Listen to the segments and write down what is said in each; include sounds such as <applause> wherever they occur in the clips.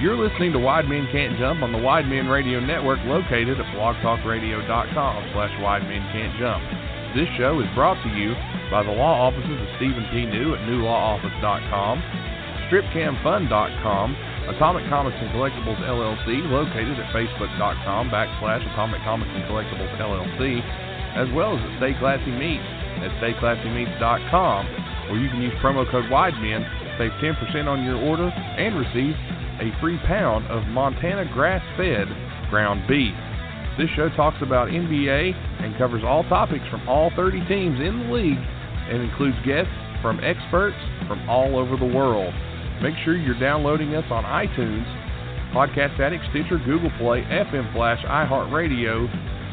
You're listening to Wide Men Can't Jump on the Wide Men Radio Network located at blogtalkradio.com slash Wide Men Can't Jump. This show is brought to you by the law offices of Stephen P. New at newlawoffice.com, stripcamfun.com, Atomic Comics and Collectibles LLC located at facebook.com backslash Atomic Comics and Collectibles LLC, as well as at Stay Classy Meats at stayclassymeats.com, where you can use promo code WIDEMEN to save 10% on your order and receive a free pound of Montana grass fed ground beef. This show talks about NBA and covers all topics from all 30 teams in the league and includes guests from experts from all over the world. Make sure you're downloading us on iTunes, Podcast Addict, Stitcher, Google Play, FM Flash, iHeartRadio,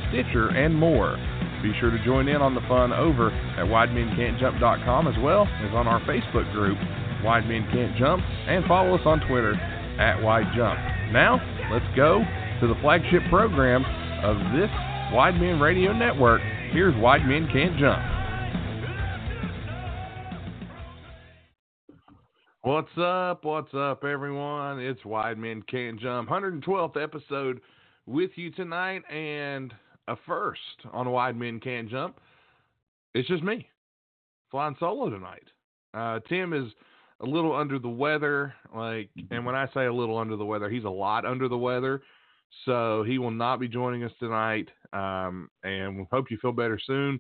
Stitcher, and more. Be sure to join in on the fun over at WideMenCan'tJump.com as well as on our Facebook group, Wide Men Can't Jump, and follow us on Twitter at Wide Jump. Now, let's go to the flagship program of this Wide Men Radio Network. Here's Wide Men Can't Jump. What's up? What's up, everyone? It's Wide Men Can't Jump, 112th episode with you tonight, and a first on Wide Men Can't Jump. It's just me flying solo tonight. Uh, Tim is a little under the weather. Like, and when I say a little under the weather, he's a lot under the weather. So he will not be joining us tonight. Um, and we hope you feel better soon.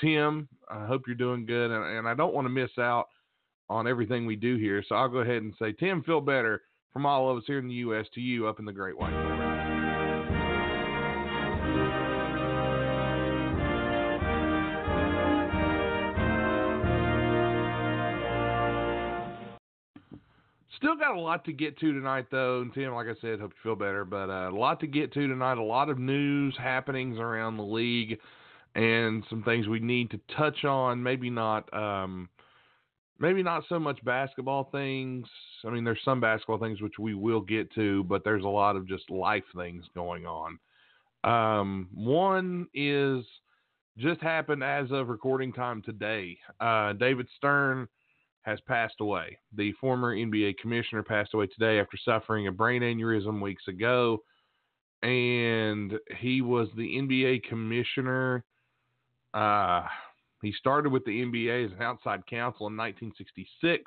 Tim, I hope you're doing good. And, and I don't want to miss out on everything we do here. So I'll go ahead and say, Tim, feel better from all of us here in the U.S. to you up in the Great White. Still got a lot to get to tonight, though. And Tim, like I said, hope you feel better. But uh, a lot to get to tonight. A lot of news happenings around the league, and some things we need to touch on. Maybe not, um, maybe not so much basketball things. I mean, there's some basketball things which we will get to, but there's a lot of just life things going on. Um, one is just happened as of recording time today. Uh, David Stern has passed away. The former NBA commissioner passed away today after suffering a brain aneurysm weeks ago. And he was the NBA commissioner. Uh, he started with the NBA as an outside counsel in 1966.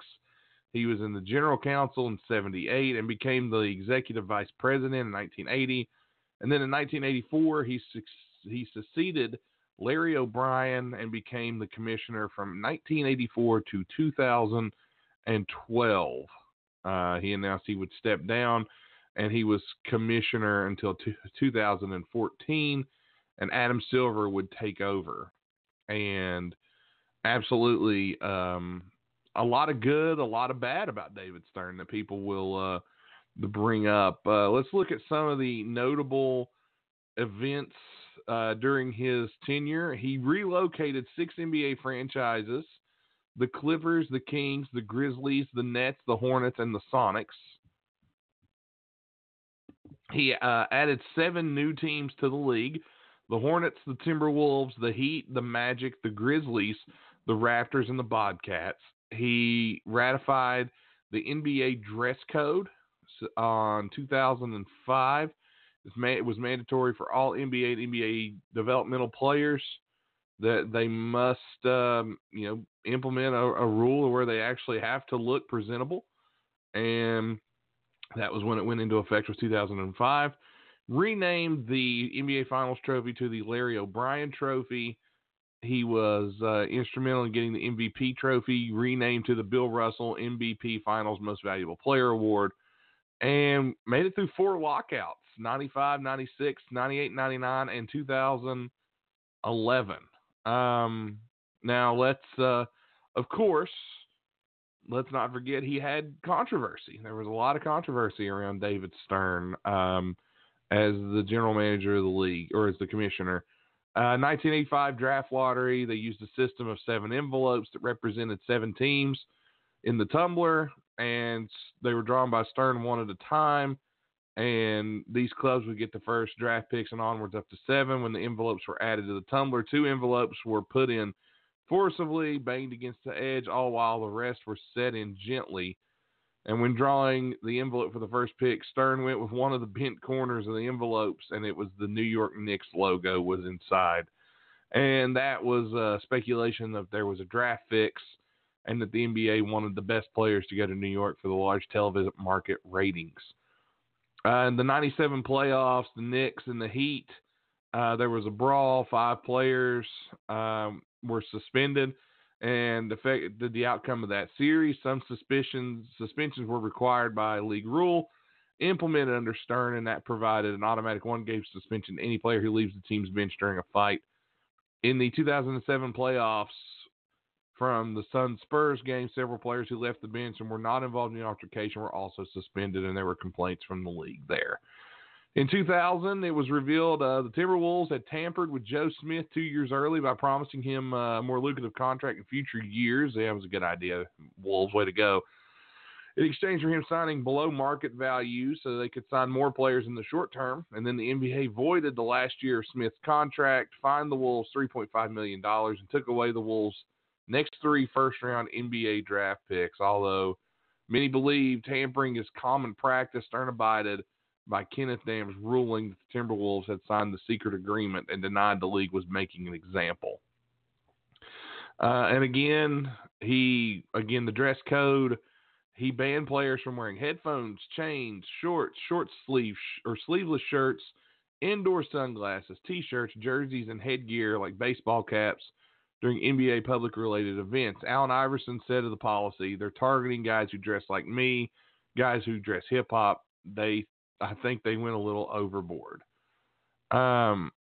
He was in the general counsel in 78 and became the executive vice president in 1980. And then in 1984, he, he succeeded Larry O'Brien and became the commissioner from 1984 to 2012. Uh, he announced he would step down, and he was commissioner until t- 2014, and Adam Silver would take over. And absolutely, um, a lot of good, a lot of bad about David Stern that people will uh, bring up. Uh, let's look at some of the notable events uh, during his tenure. He relocated six NBA franchises the Clippers, the Kings, the Grizzlies, the Nets, the Hornets, and the Sonics. He uh, added seven new teams to the league the Hornets, the Timberwolves, the Heat, the Magic, the Grizzlies, the Raptors, and the Bobcats. He ratified the NBA dress code on 2005 it was mandatory for all NBA and NBA developmental players that they must, um, you know, implement a, a, rule where they actually have to look presentable. And That was when it went into effect, was 2005. Renamed the NBA Finals trophy to the Larry O'Brien Trophy. He was uh, instrumental in getting the MVP trophy renamed to the Bill Russell MVP Finals Most Valuable Player Award and made it through four lockouts 95, 96, 98, 99, and 2011. Um, now, let's, uh, of course, let's not forget he had controversy. There was a lot of controversy around David Stern um, as the general manager of the league or as the commissioner. Uh, 1985 draft lottery, they used a system of seven envelopes that represented seven teams in the tumbler, and they were drawn by Stern one at a time. And these clubs would get the first draft picks and onwards up to seven. When the envelopes were added to the tumbler, two envelopes were put in forcibly, banged against the edge, all while the rest were set in gently. And when drawing the envelope for the first pick, Stern went with one of the bent corners of the envelopes, and it was the New York Knicks logo was inside. And that was uh, speculation that there was a draft fix and that the NBA wanted the best players to go to New York for the large television market ratings. Uh, in the 97 playoffs, the Knicks and the Heat, uh, there was a brawl. Five players um, were suspended and affected the outcome of that series. Some suspicions suspensions were required by league rule, implemented under Stern, and that provided an automatic one-game suspension to any player who leaves the team's bench during a fight. In the 2007 playoffs, from the Sun Spurs game, several players who left the bench and were not involved in the altercation were also suspended, and there were complaints from the league there. In 2000, it was revealed uh, the Timberwolves had tampered with Joe Smith two years early by promising him uh, a more lucrative contract in future years. That was a good idea. Wolves, way to go. In exchange for him signing below market value so they could sign more players in the short term. And then the NBA voided the last year of Smith's contract, fined the Wolves $3.5 million, and took away the Wolves' next three first round NBA draft picks. Although many believe tampering is common practice, Stern abided by Kenneth Dam's ruling that the Timberwolves had signed the secret agreement and denied the league was making an example. Uh, and again, he again the dress code. He banned players from wearing headphones, chains, shorts, short sleeve sh- or sleeveless shirts, indoor sunglasses, t-shirts, jerseys, and headgear like baseball caps during NBA public related events. Allen Iverson said of the policy, they're targeting guys who dress like me, guys who dress hip hop. They I think they went a little overboard. Um,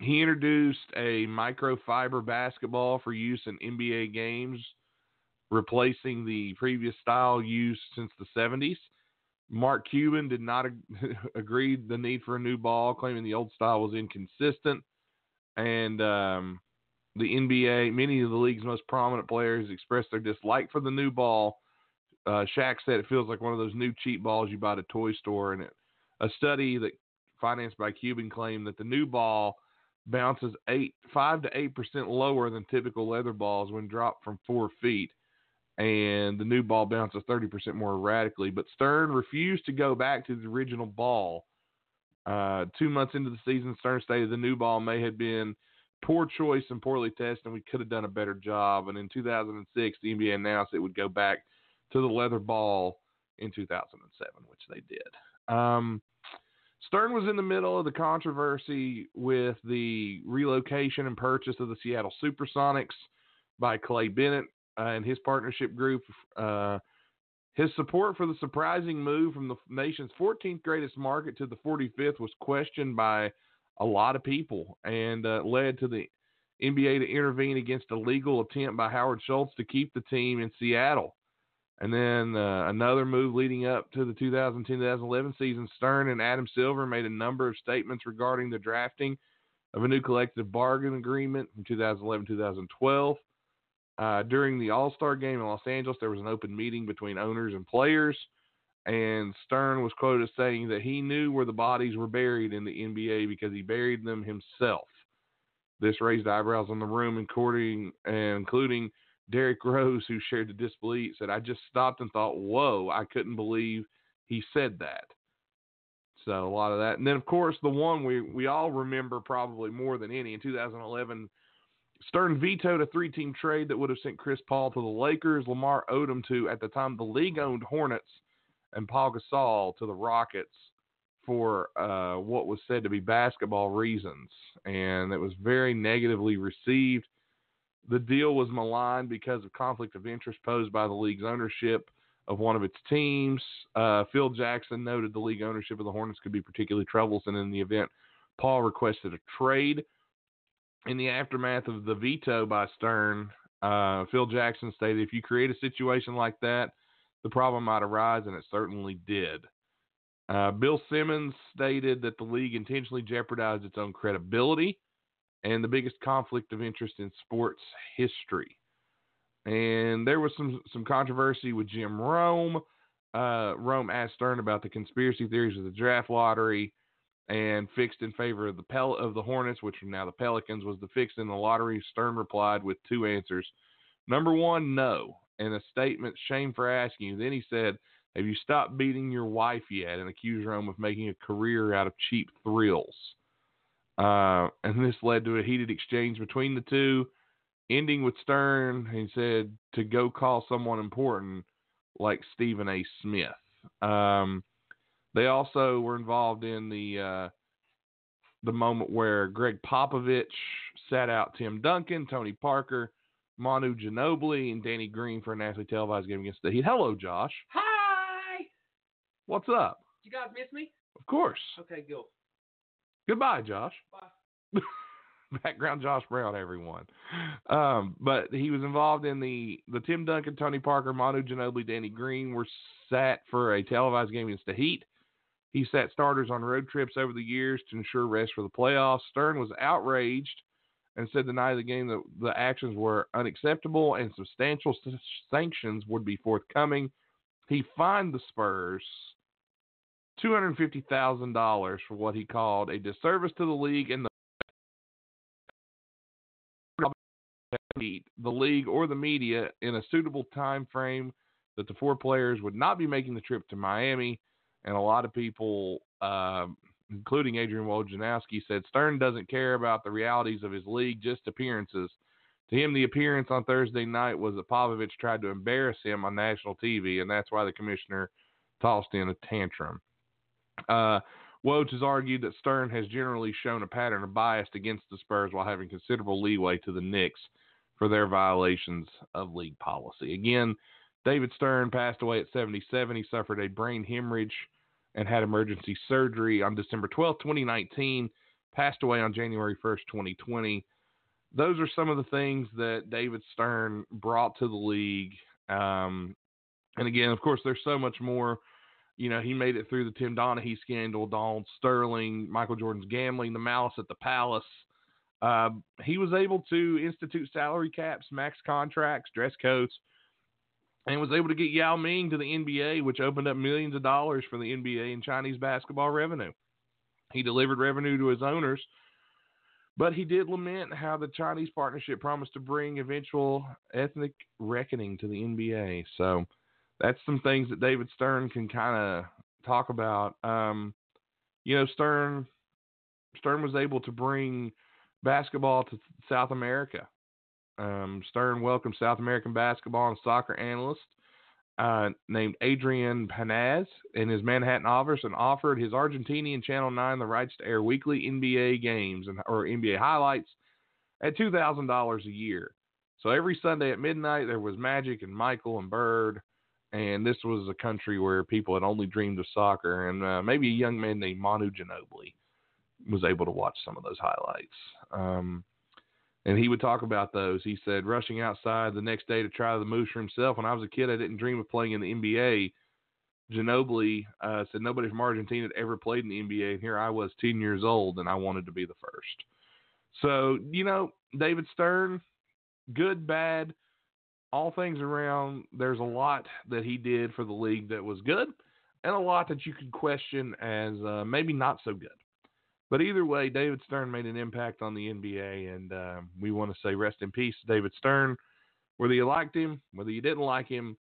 he introduced a microfiber basketball for use in NBA games, replacing the previous style used since the 70s. Mark Cuban did not ag- <laughs> agree the need for a new ball, claiming the old style was inconsistent. And um, the NBA, many of the league's most prominent players expressed their dislike for the new ball. Uh, Shaq said it feels like one of those new cheap balls you buy at a toy store, and it a study that financed by Cuban claimed that the new ball bounces eight five to eight percent lower than typical leather balls when dropped from four feet, and the new ball bounces thirty percent more erratically. But Stern refused to go back to the original ball. Uh, two months into the season, Stern stated the new ball may have been poor choice and poorly tested, and we could have done a better job. And in 2006, the NBA announced it would go back to the leather ball in 2007, which they did. Um, Stern was in the middle of the controversy with the relocation and purchase of the Seattle Supersonics by Clay Bennett uh, and his partnership group. Uh, his support for the surprising move from the nation's 14th greatest market to the 45th was questioned by a lot of people and uh, led to the NBA to intervene against a legal attempt by Howard Schultz to keep the team in Seattle. And then uh, another move leading up to the 2010-2011 season, Stern and Adam Silver made a number of statements regarding the drafting of a new collective bargain agreement from 2011-2012. Uh, during the All-Star game in Los Angeles, there was an open meeting between owners and players, and Stern was quoted as saying that he knew where the bodies were buried in the NBA because he buried them himself. This raised eyebrows in the room, including, uh, including – Derrick Rose, who shared the disbelief, said, I just stopped and thought, whoa, I couldn't believe he said that. So a lot of that. And then, of course, the one we, we all remember probably more than any in 2011, Stern vetoed a three team trade that would have sent Chris Paul to the Lakers, Lamar Odom to, at the time, the league owned Hornets, and Pau Gasol to the Rockets for uh, what was said to be basketball reasons, and it was very negatively received. The deal was maligned because of conflict of interest posed by the league's ownership of one of its teams. Uh, Phil Jackson noted the league ownership of the Hornets could be particularly troublesome in the event Paul requested a trade. In the aftermath of the veto by Stern, uh, Phil Jackson stated, if you create a situation like that, the problem might arise, and it certainly did. Uh, Bill Simmons stated that the league intentionally jeopardized its own credibility and the biggest conflict of interest in sports history. And there was some some controversy with Jim Rome. Uh, Rome asked Stern about the conspiracy theories of the draft lottery and fixed in favor of the Pel- of the Hornets, which are now the Pelicans, was the fix in the lottery. Stern replied with two answers. Number one, no, and a statement, shame for asking. Then he said, Have you stopped beating your wife yet? and accused Rome of making a career out of cheap thrills. Uh, and this led to a heated exchange between the two, ending with Stern. He said to go call someone important like Stephen A. Smith. Um, they also were involved in the uh, the moment where Gregg Popovich sat out Tim Duncan, Tony Parker, Manu Ginobili, and Danny Green for a nationally televised game against the Heat. Hello, Josh. Hi. What's up? Did you guys miss me? Of course. Okay, go. Goodbye, Josh. Bye. <laughs> Background Josh Brown, everyone. Um, but he was involved in the the Tim Duncan, Tony Parker, Manu Ginobili, Danny Green were sat for a televised game against the Heat. He sat starters on road trips over the years to ensure rest for the playoffs. Stern was outraged and said the night of the game that the actions were unacceptable and substantial sanctions would be forthcoming. He fined the Spurs $250,000 for what he called a disservice to the league and the the league or the media in a suitable time frame that the four players would not be making the trip to Miami and a lot of people, uh, including Adrian Wojnarowski, said Stern doesn't care about the realities of his league, just appearances. To him, the appearance on Thursday night was that Popovich tried to embarrass him on national TV, and that's why the commissioner tossed in a tantrum. Uh, Woj has argued that Stern has generally shown a pattern of bias against the Spurs while having considerable leeway to the Knicks for their violations of league policy. Again, David Stern passed away at 77. He suffered a brain hemorrhage and had emergency surgery on December 12, 2019. Passed away on January 1st, 2020. Those are some of the things that David Stern brought to the league. Um, and again, of course, there's so much more. You know, he made it through the Tim Donaghy scandal, Donald Sterling, Michael Jordan's gambling, the malice at the palace. Uh, he was able to institute salary caps, max contracts, dress codes, and was able to get Yao Ming to the NBA, which opened up millions of dollars for the NBA and Chinese basketball revenue. He delivered revenue to his owners, but he did lament how the Chinese partnership promised to bring eventual ethnic reckoning to the NBA. So that's some things that David Stern can kind of talk about. Um, you know, Stern Stern was able to bring basketball to South America. Um, Stern welcomed South American basketball and soccer analyst uh, named Adrian Paenza in his Manhattan office and offered his Argentinian Channel 9 the rights to air weekly NBA games and or NBA highlights at $2,000 a year. So every Sunday at midnight, there was Magic and Michael and Bird. And this was a country where people had only dreamed of soccer. And uh, maybe a young man named Manu Ginobili was able to watch some of those highlights. Um, and he would talk about those. He said, rushing outside the next day to try the moose for himself. When I was a kid, I didn't dream of playing in the NBA. Ginobili uh, said nobody from Argentina had ever played in the NBA, and here I was, 10 years old, and I wanted to be the first. So, you know, David Stern, good, bad, all things around. There's a lot that he did for the league that was good, and a lot that you could question as uh, maybe not so good. But either way, David Stern made an impact on the NBA, and uh, we want to say rest in peace, David Stern. Whether you liked him, whether you didn't like him,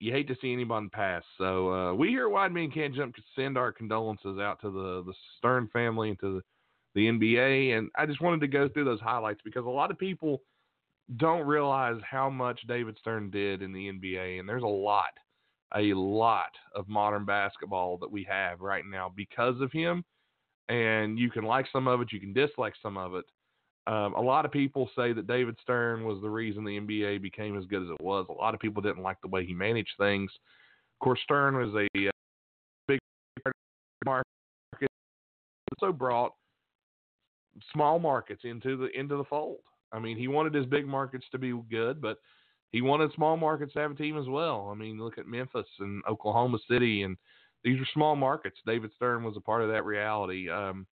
you hate to see anyone pass. So uh, we here at Wide Men Can't Jump send our condolences out to the the Stern family and to the, the NBA. And I just wanted to go through those highlights because a lot of people don't realize how much David Stern did in the NBA, and there's a lot a lot of modern basketball that we have right now because of him. And you can like some of it, you can dislike some of it. Um, a lot of people say that David Stern was the reason the NBA became as good as it was. A lot of people didn't like the way he managed things. Of course, Stern was a uh, big market, so brought small markets into the into the fold. I mean, he wanted his big markets to be good, but he wanted small markets to have a team as well. I mean, look at Memphis and Oklahoma City, and these are small markets. David Stern was a part of that reality. Um,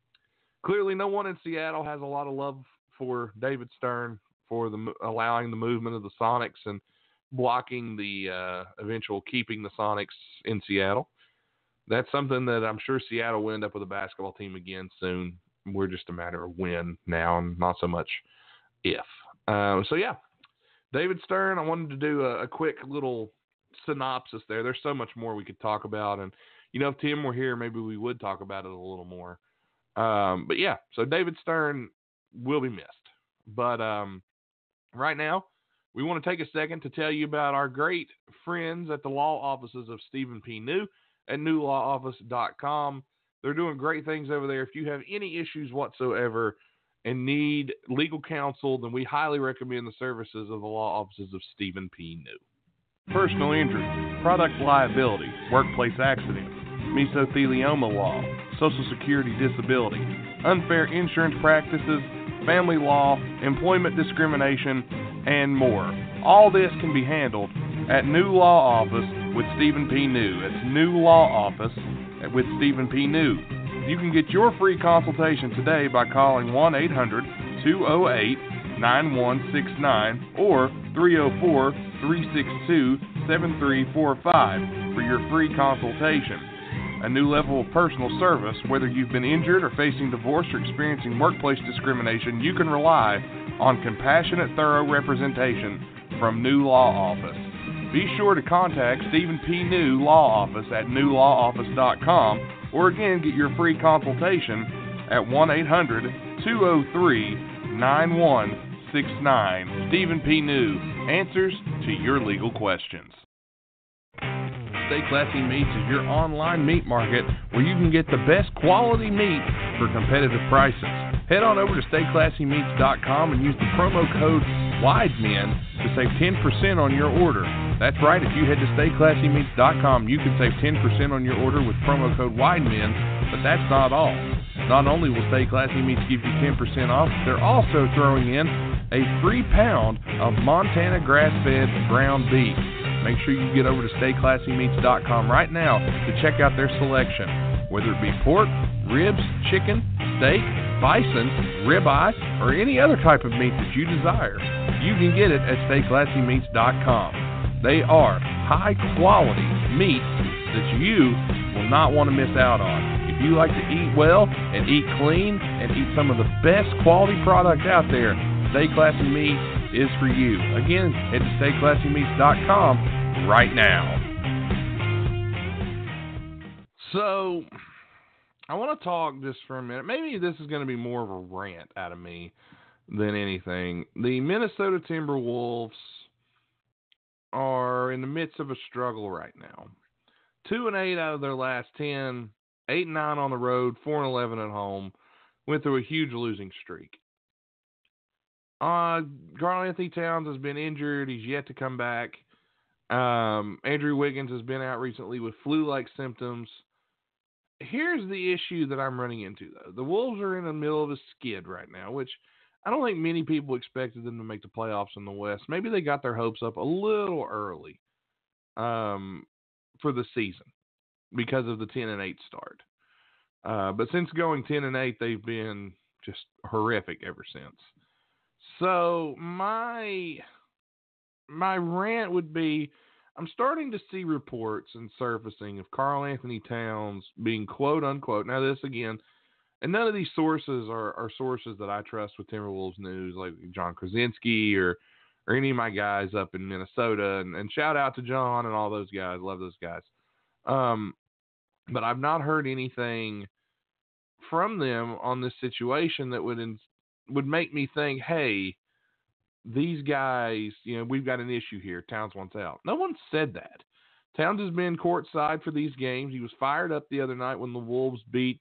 clearly, no one in Seattle has a lot of love for David Stern for the allowing the movement of the Sonics and blocking the uh, eventual keeping the Sonics in Seattle. That's something that I'm sure Seattle will end up with a basketball team again soon. We're just a matter of when now, and not so much if. Uh, so yeah, David Stern. I wanted to do a, a, quick little synopsis there. There's so much more we could talk about, and you know, if Tim were here, maybe we would talk about it a little more. Um, but yeah, so David Stern will be missed. But um, right now, we want to take a second to tell you about our great friends at the law offices of Stephen P. New at newlawoffice.com. They're doing great things over there. If you have any issues whatsoever and need legal counsel, then we highly recommend the services of the law offices of Stephen P. New. Personal injury, product liability, workplace accident, mesothelioma law, Social Security disability, unfair insurance practices, family law, employment discrimination, and more. All this can be handled at New Law Office with Stephen P. New. It's New Law Office with Stephen P. New. You can get your free consultation today by calling 1 800 208 9169 or 304 362 7345 for your free consultation. A new level of personal service, whether you've been injured or facing divorce or experiencing workplace discrimination, you can rely on compassionate, thorough representation from New Law Office. Be sure to contact Stephen P. New Law Office at newlawoffice.com or again get your free consultation at 1 800 203 9169. Stephen P. New answers to your legal questions. Stay Classy Meats is your online meat market where you can get the best quality meat for competitive prices. Head on over to StayClassyMeats.com and use the promo code WIDEMEN to save 10% on your order. That's right, if you head to StayClassyMeats.com, you can save 10% on your order with promo code WIDEMEN, but that's not all. Not only will Stay Classy Meats give you 10% off, they're also throwing in a free pound of Montana grass fed ground beef. Make sure you get over to StayClassyMeats.com right now to check out their selection, whether it be pork, ribs, chicken, steak, bison, ribeye, or any other type of meat that you desire. You can get it at StayClassyMeats.com. They are high quality meats that you will not want to miss out on. If you like to eat well and eat clean and eat some of the best quality product out there, Stay Classy Meats is for you. Again, head to StayClassyMeats.com right now. So, I want to talk just for a minute. Maybe this is going to be more of a rant out of me than anything. The Minnesota Timberwolves are in the midst of a struggle right now. Two and eight out of their last ten, eight and nine on the road, four and eleven at home. Went through a huge losing streak. Uh, Karl-Anthony Towns has been injured. He's yet to come back. Um, Andrew Wiggins has been out recently with flu-like symptoms. Here's the issue that I'm running into though. The Wolves are in the middle of a skid right now, which I don't think many people expected them to make the playoffs in the West. Maybe they got their hopes up a little early um, for the season because of the 10 and 8 start. Uh, but since going 10 and 8, they've been just horrific ever since. So my my rant would be I'm starting to see reports and surfacing of Karl-Anthony Towns being quote unquote. Now this again, and none of these sources are, are sources that I trust with Timberwolves news, like Jon Krawczynski or or any of my guys up in Minnesota. And, and shout out to John and all those guys. Love those guys. Um, but I've not heard anything from them on this situation that would in, would make me think, hey, these guys, you know, we've got an issue here. Towns wants out. No one said that. Towns has been courtside for these games. He was fired up the other night when the Wolves beat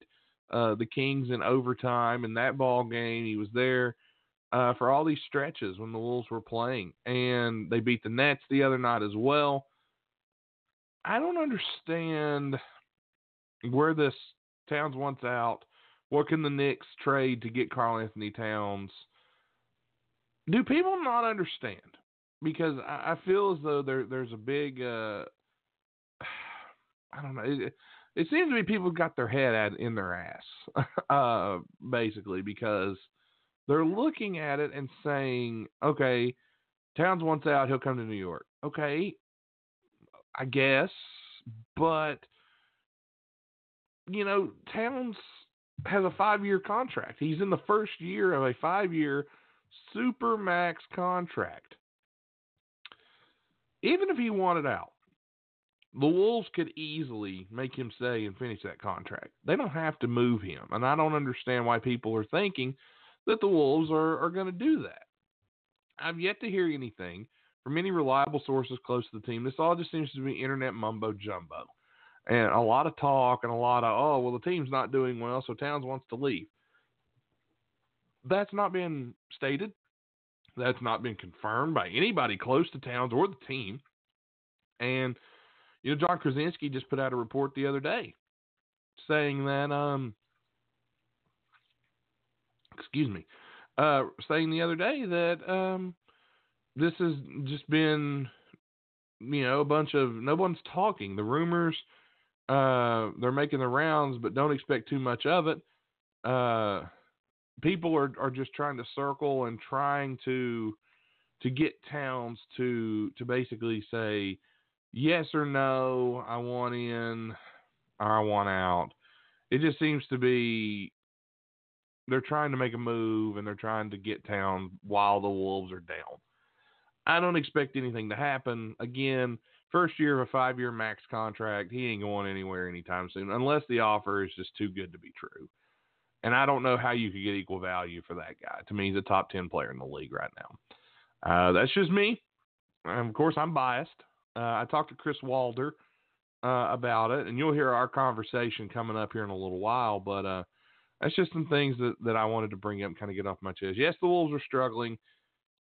uh, the Kings in overtime in that ball game. He was there uh, for all these stretches when the Wolves were playing, and they beat the Nets the other night as well. I don't understand where this Towns wants out. What can the Knicks trade to get Karl-Anthony Towns? Do people not understand? Because I, I feel as though there there's a big uh, <sighs> I don't know. It, it seems to be people got their head at, in their ass, <laughs> uh, basically, because they're looking at it and saying, okay, Towns wants out, he'll come to New York. Okay, I guess, but you know, Towns has a five-year contract. He's in the first year of a five-year super max contract. Even if he wanted out, the Wolves could easily make him stay and finish that contract. They don't have to move him. And I don't understand why people are thinking that the Wolves are, are going to do that. I've yet to hear anything from any reliable sources close to the team. This all just seems to be internet mumbo jumbo. And a lot of talk and a lot of, oh, well, the team's not doing well, so Towns wants to leave. That's not been stated. That's not been confirmed by anybody close to Towns or the team. And – you know, Jon Krawczynski just put out a report the other day saying that, um, excuse me, uh, saying the other day that um, this has just been, you know, a bunch of no one's talking. The rumors, uh, they're making the rounds, but don't expect too much of it. Uh, people are are just trying to circle and trying to to get Towns to to basically say yes or no, I want in or I want out. It just seems to be they're trying to make a move and they're trying to get Towns while the Wolves are down. I don't expect anything to happen. Again, first year of a five year max contract, he ain't going anywhere anytime soon unless the offer is just too good to be true. And I don't know how you could get equal value for that guy. To me, he's a top 10 player in the league right now. Uh, that's just me. And of course, I'm biased. Uh, I talked to Chris Walder uh, about it, and you'll hear our conversation coming up here in a little while. But uh, that's just some things that, that I wanted to bring up kind of get off my chest. Yes, the Wolves are struggling.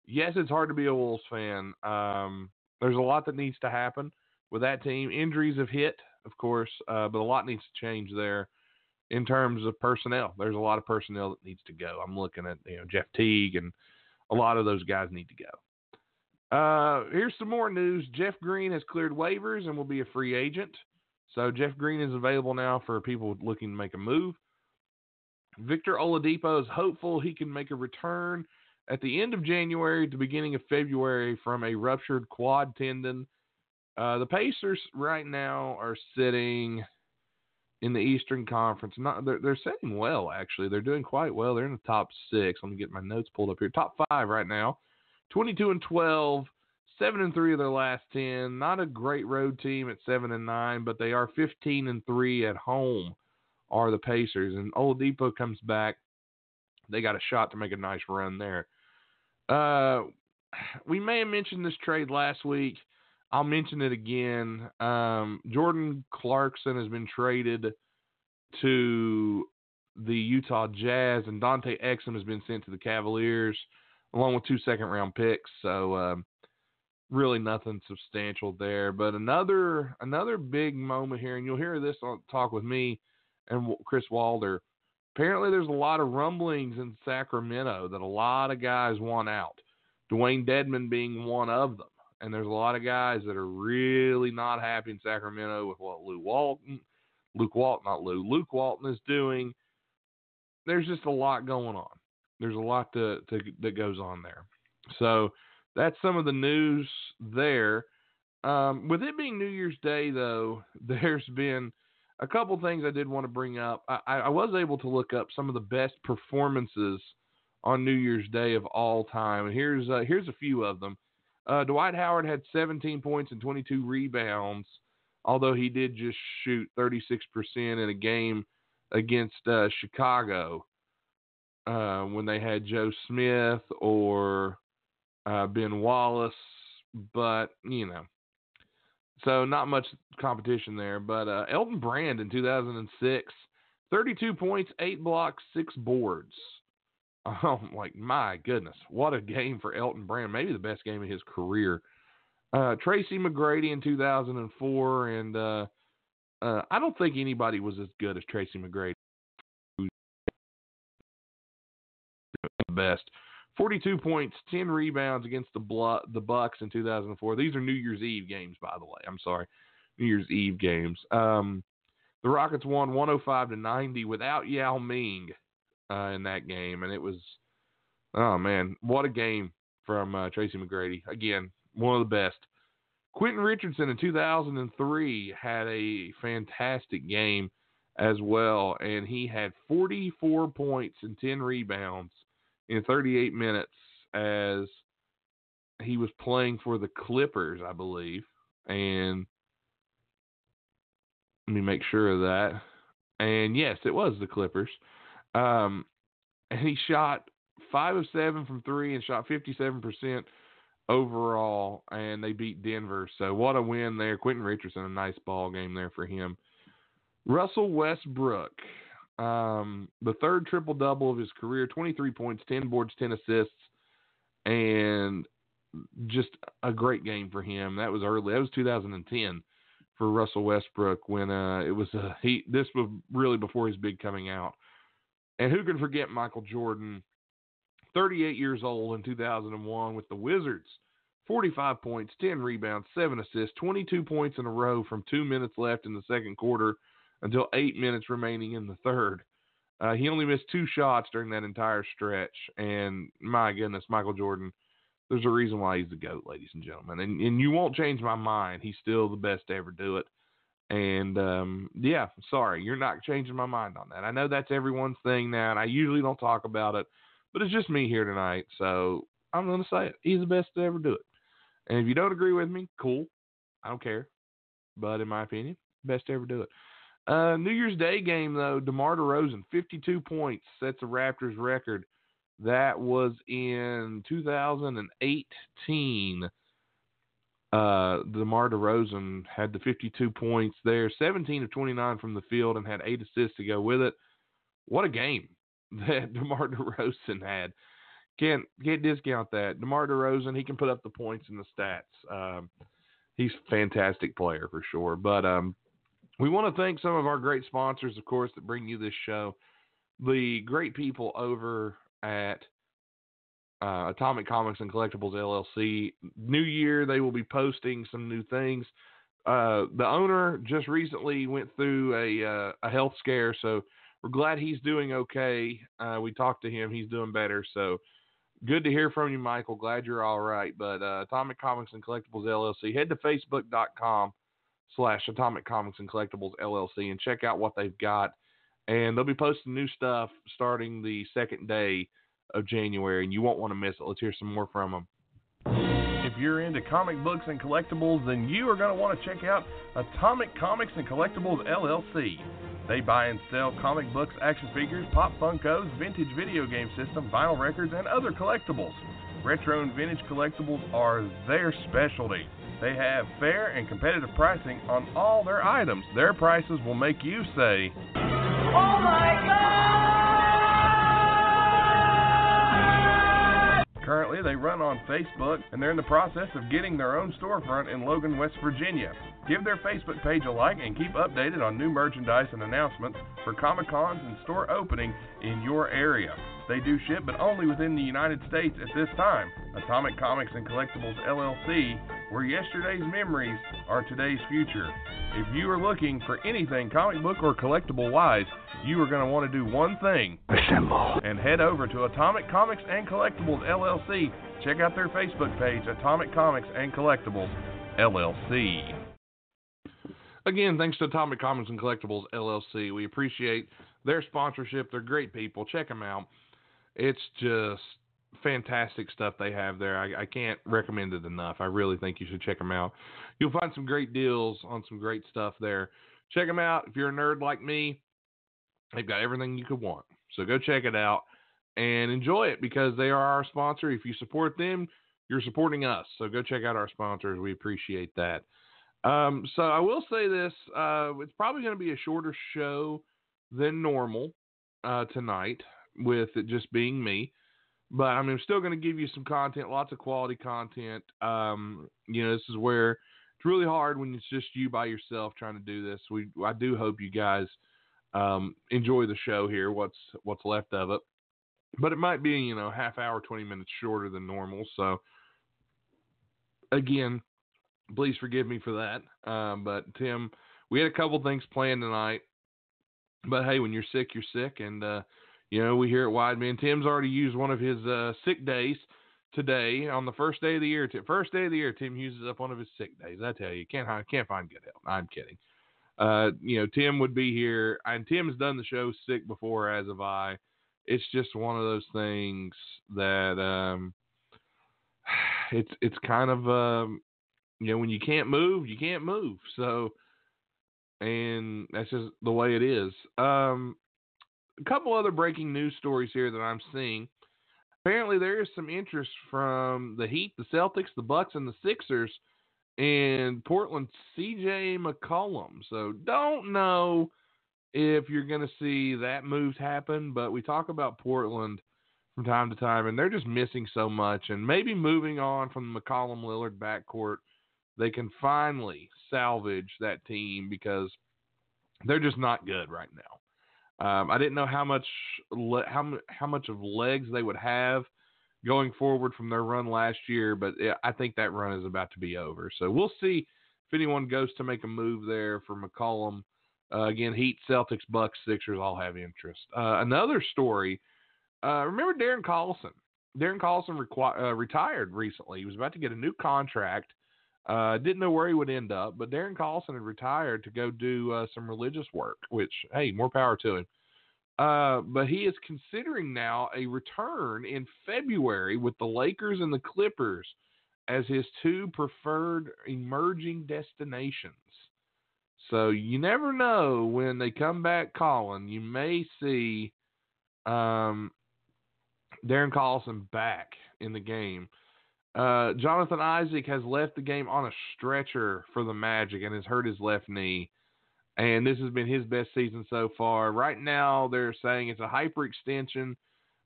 Yes, it's hard to be a Wolves fan. Um, there's a lot that needs to happen with that team. Injuries have hit, of course, uh, but a lot needs to change there in terms of personnel. There's a lot of personnel that needs to go. I'm looking at you know Jeff Teague and a lot of those guys need to go. Uh, here's some more news. Jeff Green has cleared waivers and will be a free agent. So Jeff Green is available now for people looking to make a move. Victor Oladipo is hopeful he can make a return at the end of January to beginning of February from a ruptured quad tendon. Uh, the Pacers right now are sitting in the Eastern Conference. Not they're, they're sitting well actually. They're doing quite well. They're in the top six. Let me get my notes pulled up here. Top five right now. 22 and 12, 7 and 3 of their last 10. Not a great road team at 7 and 9, but they are 15 and 3 at home are the Pacers and Oladipo comes back. They got a shot to make a nice run there. Uh, <sighs> we may have mentioned this trade last week. I'll mention it again. Um, Jordan Clarkson has been traded to the Utah Jazz, and Dante Exum has been sent to the Cavaliers along with two second round picks. So um, really nothing substantial there. But another another big moment here, and you'll hear this on talk with me and Chris Walder. Apparently, there's a lot of rumblings in Sacramento that a lot of guys want out. Dewayne Dedmon being one of them. And there's a lot of guys that are really not happy in Sacramento with what Lou Walton, Luke Walton, not Lou, Luke Walton is doing. There's just a lot going on there's a lot to, to that goes on there. So that's some of the news there. Um, with it being New Year's Day, though, <laughs> there's been a couple things I did want to bring up. I, I, was able to look up some of the best performances on New Year's Day of all time, and here's uh, here's a few of them. Uh, Dwight Howard had 17 points and 22 rebounds, although he did just shoot 36% in a game against uh, Chicago uh, when they had Joe Smith or uh, Ben Wallace, but you know, So not much competition there. But uh, Elton Brand in 2006, 32 points, eight blocks, six boards. <laughs> Oh, like my goodness, what a game for Elton Brand! Maybe the best game of his career. Uh, Tracy McGrady in 2004, and uh, uh, I don't think anybody was as good as Tracy McGrady. Best. 42 points, 10 rebounds against the Blu- the Bucks in 2004. These are New Year's Eve games, by the way. I'm sorry, New Year's Eve games. Um, the Rockets won 105 to 90 without Yao Ming uh, in that game, and it was, oh man, what a game from uh, Tracy McGrady. Again, one of the best. Quentin Richardson in 2003 had a fantastic game as well, and he had 44 points and 10 rebounds in 38 minutes as he was playing for the Clippers, I believe. And let me make sure of that. And yes, it was the Clippers. Um, and he shot five of seven from three and shot 57% overall. And they beat Denver. So what a win there. Quentin Richardson, a nice ball game there for him. Russell Westbrook, um, the third triple double of his career 23 points, 10 boards, 10 assists, and just a great game for him. That was early. That was 2010 for Russell Westbrook when uh, it was a he. This was really before his big coming out. And who can forget Michael Jordan, 38 years old in 2001 with the Wizards, 45 points, 10 rebounds, 7 assists, 22 points in a row from two minutes left in the second quarter until eight minutes remaining in the third. Uh, he only missed two shots during that entire stretch. And my goodness, Michael Jordan, there's a reason why he's the GOAT, ladies and gentlemen. And, and you won't change my mind. He's still the best to ever do it. And um, yeah, sorry, you're not changing my mind on that. I know that's everyone's thing now, and I usually don't talk about it, but it's just me here tonight. So I'm going to say it. He's the best to ever do it. And if you don't agree with me, cool. I don't care. But in my opinion, best to ever do it. Uh, New Year's Day game though, DeMar DeRozan, 52 points, sets a Raptors record. That was in 2018. Uh, DeMar DeRozan had the 52 points there, 17 of 29 from the field, and had eight assists to go with it. What a game <laughs> that DeMar DeRozan had. Can't can't discount that. DeMar DeRozan, he can put up the points and the stats. Um, he's a fantastic player for sure. But um, we want to thank some of our great sponsors, of course, that bring you this show. The great people over at uh, Atomic Comics and Collectibles LLC. New year, they will be posting some new things. Uh, the owner just recently went through a uh, a health scare, so we're glad he's doing okay. Uh, we talked to him; he's doing better. So good to hear from you, Michael. Glad you're all right. But uh, Atomic Comics and Collectibles LLC. Head to Facebook.com slash Atomic Comics and Collectibles LLC and check out what they've got. And they'll be posting new stuff starting the second day of January, and you won't want to miss it. Let's hear some more from them. If you're into comic books and collectibles, then you are going to want to check out Atomic Comics and Collectibles LLC. They buy and sell comic books, action figures, pop Funkos, vintage video game system, vinyl records, and other collectibles. Retro and vintage collectibles are their specialty. They have fair and competitive pricing on all their items. Their prices will make you say, Oh my God! Currently, they run on Facebook and they're in the process of getting their own storefront in Logan, West Virginia. Give their Facebook page a like and keep updated on new merchandise and announcements for Comic Cons and store opening in your area. They do ship, but only within the United States at this time. Atomic Comics and Collectibles LLC, where yesterday's memories are today's future. If you are looking for anything comic book or collectible wise, you are going to want to do one thing. Assemble. And head over to Atomic Comics and Collectibles LLC. Check out their Facebook page, Atomic Comics and Collectibles LLC. Again, thanks to Atomic Comics and Collectibles LLC. We appreciate their sponsorship. They're great people. Check them out. It's just fantastic stuff they have there. I, I, can't recommend it enough. I really think you should check them out. You'll find some great deals on some great stuff there. Check them out. If you're a nerd like me, they've got everything you could want. So go check it out and enjoy it because they are our sponsor. If you support them, you're supporting us. So go check out our sponsors. We appreciate that. Um, so I will say this: uh, it's probably going to be a shorter show than normal uh, tonight, with it just being me. But I mean, I'm still going to give you some content, lots of quality content. Um, you know, this is where it's really hard when it's just you by yourself trying to do this. We, I do hope you guys um, enjoy the show here. What's what's left of it, but it might be you know half hour, 20 minutes shorter than normal. So again, please forgive me for that. Um, but Tim, we had a couple things planned tonight. But hey, when you're sick, you're sick, and uh, you know we here at Wide Men. Tim's already used one of his uh, sick days today on the first day of the year. First day of the year, Tim uses up one of his sick days. I tell you, can't can't find good help. I'm kidding. Uh, you know, Tim would be here, and Tim's done the show sick before, as have I. It's just one of those things that um, <sighs> it's it's kind of um, you know when you can't move, you can't move. So, and that's just the way it is. Um, a couple other breaking news stories here that I'm seeing. Apparently, there is some interest from the Heat, the Celtics, the Bucks, and the Sixers and Portland CJ McCollum. So don't know if you're going to see that move happen, but we talk about Portland from time to time, and they're just missing so much. And maybe moving on from the McCollum Lillard backcourt, they can finally salvage that team because they're just not good right now. Um, I didn't know how much le- how how much of legs they would have going forward from their run last year, but I think that run is about to be over. So we'll see if anyone goes to make a move there for McCollum. Uh, again, Heat, Celtics, Bucks, Sixers all have interest. Uh, another story. Uh, remember Darren Collison? Darren Collison requ- uh, retired recently. He was about to get a new contract. Uh, didn't know where he would end up, but Darren Collison had retired to go do uh, some religious work. Which, hey, more power to him. Uh, but he is considering now a return in February with the Lakers and the Clippers as his two preferred emerging destinations. So you never know when they come back calling. You may see um, Darren Collison back in the game. Uh, Jonathan Isaac has left the game on a stretcher for the Magic and has hurt his left knee and this has been his best season so far. Right now, they're saying it's a hyperextension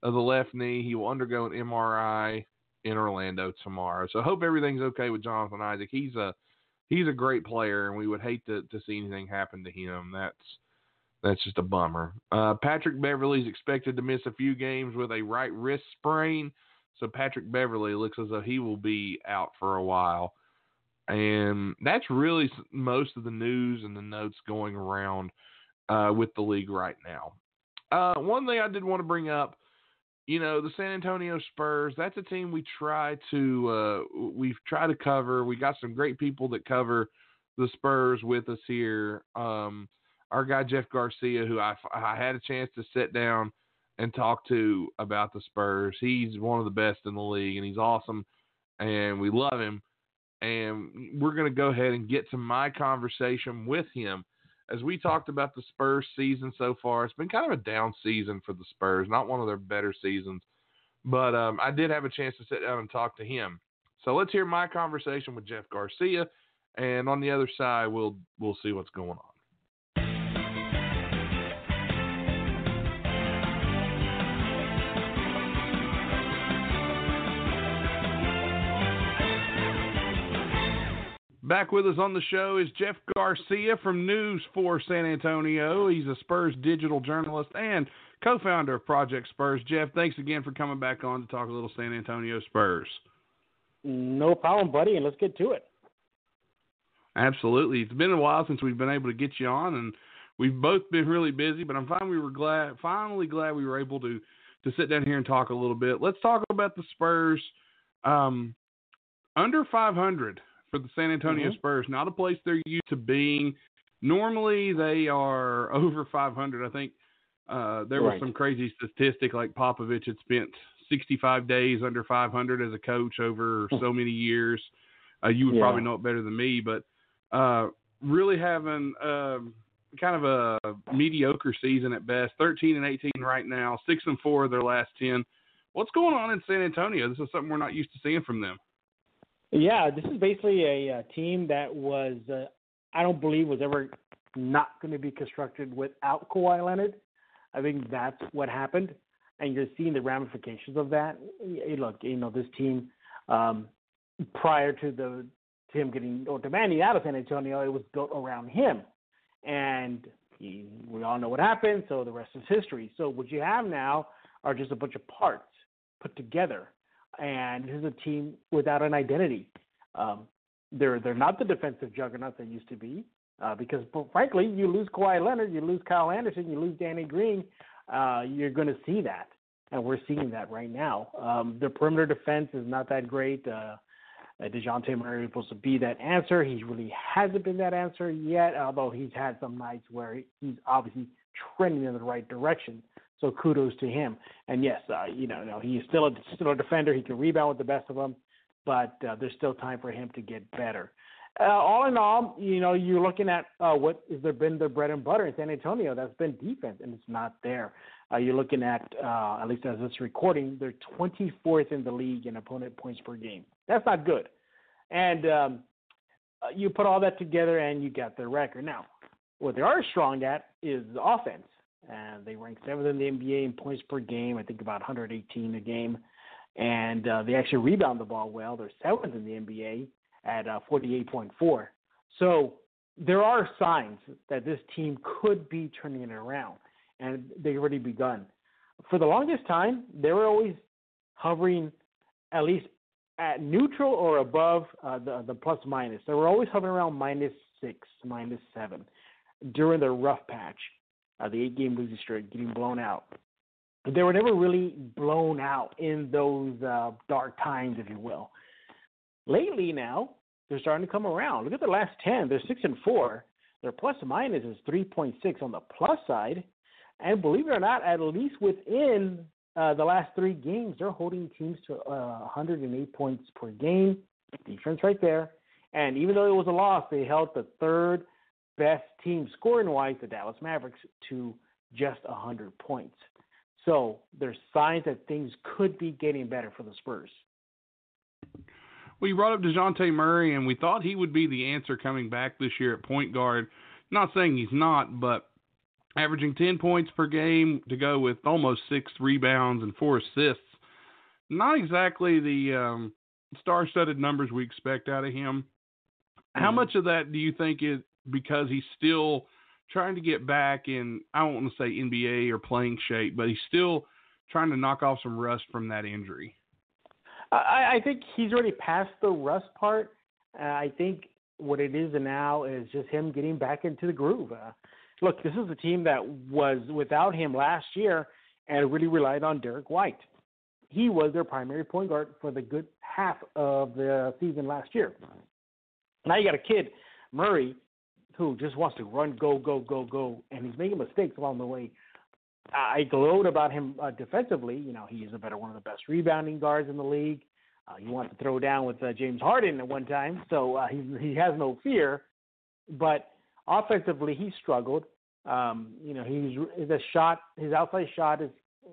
of the left knee. He will undergo an MRI in Orlando tomorrow. So hope everything's okay with Jonathan Isaac. He's a he's a great player, and we would hate to, to see anything happen to him. That's that's just a bummer. Uh, Patrick Beverley is expected to miss a few games with a right wrist sprain. So Patrick Beverley looks as though he will be out for a while. And that's really most of the news and the notes going around uh, with the league right now. Uh, one thing I did want to bring up, you know, the San Antonio Spurs. That's a team we try to uh, we've tried to cover. We got some great people that cover the Spurs with us here. Um, our guy Jeff Garcia, who I, I had a chance to sit down and talk to about the Spurs. He's one of the best in the league, and he's awesome, and we love him and we're going to go ahead and get to my conversation with him. As we talked about the Spurs season so far, it's been kind of a down season for the Spurs, not one of their better seasons. But um, I did have a chance to sit down and talk to him. So let's hear my conversation with Jeff Garcia, and on the other side, we'll we'll see what's going on. Back with us on the show is Jeff Garcia from News for San Antonio. He's a Spurs digital journalist and co founder of Project Spurs. Jeff, thanks again for coming back on to talk a little San Antonio Spurs. No problem, buddy, and let's get to it. Absolutely. It's been a while since we've been able to get you on, and we've both been really busy, but I'm fine we were glad finally glad we were able to to sit down here and talk a little bit. Let's talk about the Spurs. Um, under 500 for the San Antonio mm-hmm. Spurs. Not a place they're used to being. Normally they are <laughs> over 500. I think uh, there right. was some crazy statistic like Popovich had spent 65 days under 500 as a coach over <laughs> so many years. Uh, you would yeah. probably know it better than me, but uh, really having um, kind of a mediocre season at best. 13 and 18 right now, six and four of their last 10. What's going on in San Antonio? This is something we're not used to seeing from them. Yeah, this is basically a, a team that was, uh, I don't believe, was ever not going to be constructed without Kawhi Leonard. I think that's what happened, and you're seeing the ramifications of that. Look, you know, this team um, prior to the to him getting or demanding out of San Antonio, it was built around him, and he, we all know what happened. So the rest is history. So what you have now are just a bunch of parts put together and this is a team without an identity. Um, they're they're not the defensive juggernaut they used to be uh, because, frankly, you lose Kawhi Leonard, you lose Kyle Anderson, you lose Danny Green, uh, you're going to see that, and we're seeing that right now. Um, their perimeter defense is not that great. Uh, uh, Dejounte Murray is supposed to be that answer. He really hasn't been that answer yet, although he's had some nights where he's obviously trending in the right direction. So kudos to him. And yes, uh, you know, no, he's still a still a defender. He can rebound with the best of them, but uh, there's still time for him to get better. Uh, all in all, you know, you're looking at uh, what has there been their bread and butter in San Antonio. That's been defense, and it's not there. Uh, you're looking at, uh, at least as this recording, they're 24th in the league in opponent points per game. That's not good. And um, uh, you put all that together, and you got their record. Now, what they are strong at is offense and they rank seventh in the NBA in points per game. I think about 118 a game, and uh, they actually rebound the ball well. They're seventh in the NBA at uh, 48.4. So there are signs that this team could be turning it around, and they've already begun. For the longest time, they were always hovering at least at neutral or above uh, the the plus minus. They were always hovering around minus six, minus seven during the rough patch uh, the eight game losing streak, getting blown out. They were never really blown out in those uh, dark times, if you will. Lately, now they're starting to come around. Look at the last ten; they're six and four. Their plus minus is three point six on the plus side, and believe it or not, at least within uh, the last three games, they're holding teams to uh, 108 points per game. Defense right there. And even though it was a loss, they held the third best team scoring wise, the Dallas Mavericks, to just 100 points. So there's signs that things could be getting better for the Spurs. Well, you brought up Dejounte Murray, and we thought he would be the answer coming back this year at point guard. Not saying he's not, but averaging 10 points per game to go with almost six rebounds and four assists. Not exactly the um, star studded numbers we expect out of him. How mm-hmm. much of that do you think is because he's still trying to get back in I don't want to say NBA or playing shape, but he's still trying to knock off some rust from that injury. I, I think he's already past the rust part. Uh, I think what it is now is just him getting back into the groove. Uh, look, this is a team that was without him last year and really relied on Derrick White. He was their primary point guard for the good half of the season last year. Now you got a kid, Murray, who just wants to run, go, go, go, go, and he's making mistakes along the way. I gloat about him uh, defensively. You know, he is a better one of the best rebounding guards in the league. Uh, he wants to throw down with uh, James Harden at one time, so uh, he he has no fear. But offensively, he struggled. Um, you know, he's the shot, his outside shot is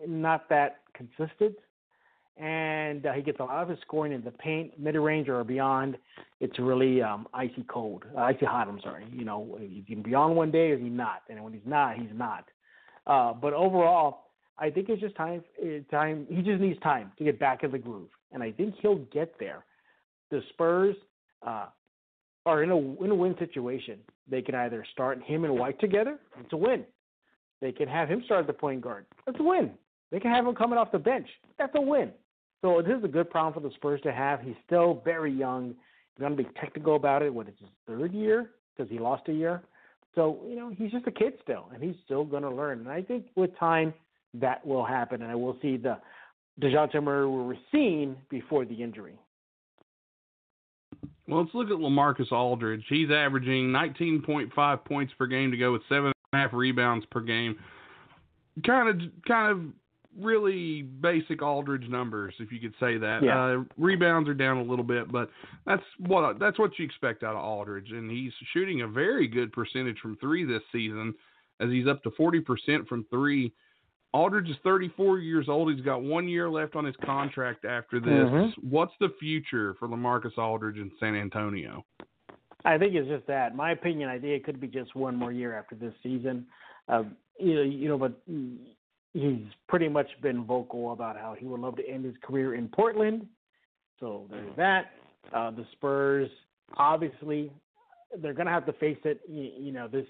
not that consistent and uh, he gets a lot of his scoring in the paint, mid range or beyond. It's really um, icy cold, uh, icy hot. I'm sorry. You know, is he beyond one day or is he not? And when he's not, he's not. Uh, but overall, I think it's just time. Eh, time. He just needs time to get back in the groove, and I think he'll get there. The Spurs uh, are in a in a win situation. They can either start him and White together. It's a win. They can have him start the point guard. That's a win. They can have him coming off the bench. That's a win. So this is a good problem for the Spurs to have. He's still very young. He's going to be technical about it. What is his third year? Because he lost a year. So you know he's just a kid still, and he's still going to learn. And I think with time that will happen, and I will see the Dejounte Murray we were seeing before the injury. Well, let's look at LaMarcus Aldridge. He's averaging 19.5 points per game to go with seven and a half rebounds per game. Kind of, kind of really basic Aldridge numbers, if you could say that. Yeah. Uh, rebounds are down a little bit, but that's what that's what you expect out of Aldridge, and he's shooting a very good percentage from three this season, as he's up to forty percent from three. Aldridge is 34 years old. He's got one year left on his contract after this. Mhm. What's the future for LaMarcus Aldridge in San Antonio? I think it's just that. My opinion, I think it could be just one more year after this season. Uh, you know, you know, but he's pretty much been vocal about how he would love to end his career in Portland. So there's that. Uh, the Spurs, obviously, they're going to have to face it. You, you know, this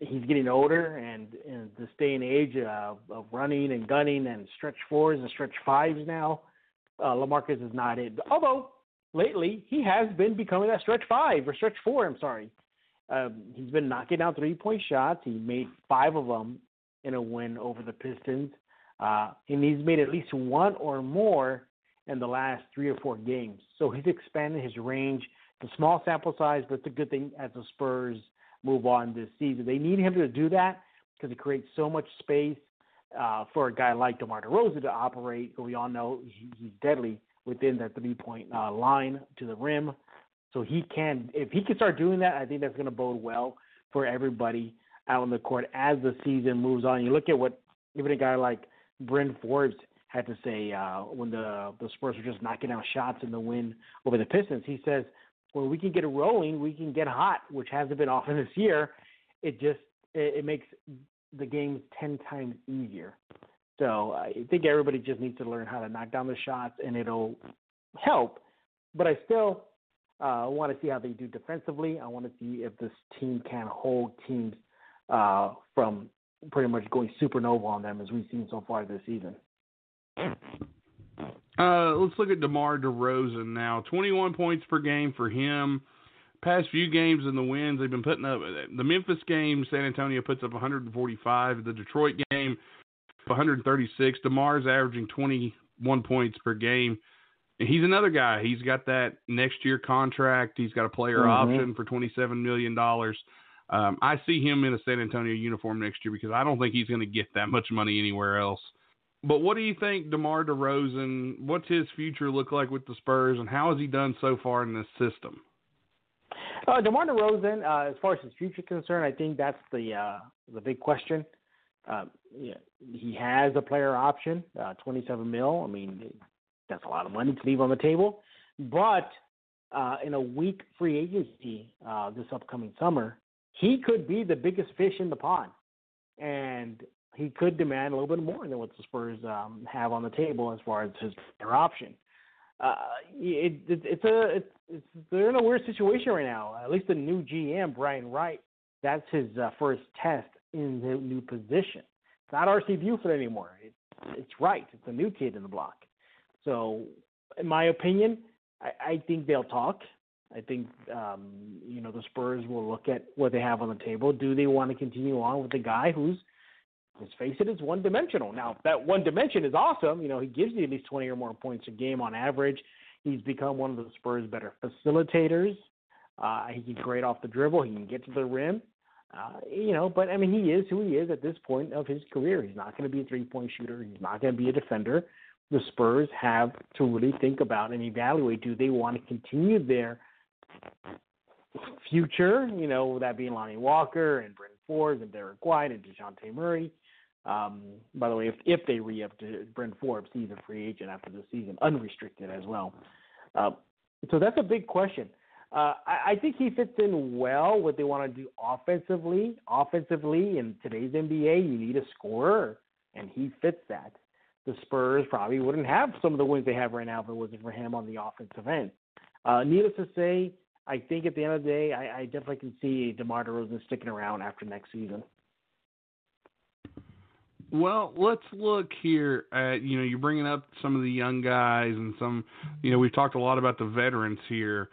he's getting older, and in this day and age uh, of running and gunning and stretch fours and stretch fives now, uh, LaMarcus is not it. Although lately he has been becoming that stretch five or stretch four. I'm sorry. Um, he's been knocking down three point shots. He made five of them in a win over the Pistons, uh, and he's made at least one or more in the last three or four games. So he's expanded his range. It's a small sample size, but it's a good thing as the Spurs move on this season. They need him to do that because it creates so much space uh, for a guy like DeMar DeRozan to operate, we all know he, he's deadly within that three-point uh, line to the rim. So he can, if he can start doing that, I think that's going to bode well for everybody out on the court as the season moves on. You look at what even a guy like Bryn Forbes had to say uh, when the the Spurs were just knocking out shots in the win over the Pistons. He says, "When we can get it rolling, we can get hot, which hasn't been <laughs> often this year. It just it, it makes the games ten times easier." So I think everybody just needs to learn how to knock down the shots, and it'll help. But I still uh, want to see how they do defensively. I want to see if this team can hold teams uh, from pretty much going supernova on them as we've seen so far this season. Uh, let's look at DeMar DeRozan now. 21 points per game for him. Past few games in the wins, they've been putting up. The Memphis game, San Antonio puts up 145. The Detroit game, 136. DeMar's averaging 21 points per game. And he's another guy. He's got that next year contract. He's got a player Mhm. option for $27 million. Um, I see him in a San Antonio uniform next year because I don't think he's going to get that much money anywhere else. But what do you think, DeMar DeRozan? What's his future look like with the Spurs, and how has he done so far in this system? Uh, DeMar DeRozan, uh, as far as his future concerned, I think that's the uh, the big question. Uh, yeah, he has a player option, uh, 27 mil. I mean, that's a lot of money to leave on the table. But uh, in a weak free agency uh, this upcoming summer, he could be the biggest fish in the pond, and he could demand a little bit more than what the Spurs um, have on the table as far as his player option. Uh, it, it, it's a it's, it's they're in a weird situation right now. At least the new GM Brian Wright, that's his uh, first test in the new position. It's not RC Buford anymore. It, it's Wright. It's a new kid in the block. So, in my opinion, I, I think they'll talk. I think um, you know the Spurs will look at what they have on the table. Do they want to continue on with the guy who's let's face it, is one dimensional. Now, that one dimension is awesome. You know, he gives you at least 20 or more points a game on average. He's become one of the Spurs' better facilitators. Uh, he can great off the dribble. He can get to the rim. Uh, you know, but I mean, he is who he is at this point of his career. He's not going to be a three point shooter. He's not going to be a defender. The Spurs have to really think about and evaluate do they want to continue their future, you know, that being Lonnie Walker and Bryn Forbes and Derrick White and Dejounte Murray. Um, by the way, if if they re up to Bryn Forbes, he's a free agent after the season, unrestricted as well. Uh, so that's a big question. Uh, I, I think he fits in well what they want to do offensively. Offensively, in today's NBA, you need a scorer, and he fits that. The Spurs probably wouldn't have some of the wins they have right now if it wasn't for him on the offensive end. Uh, needless to say, I think at the end of the day, I, I definitely can see DeMar DeRozan sticking around after next season. Well, let's look here at you know you're bringing up some of the young guys and some you know we've talked a lot about the veterans here.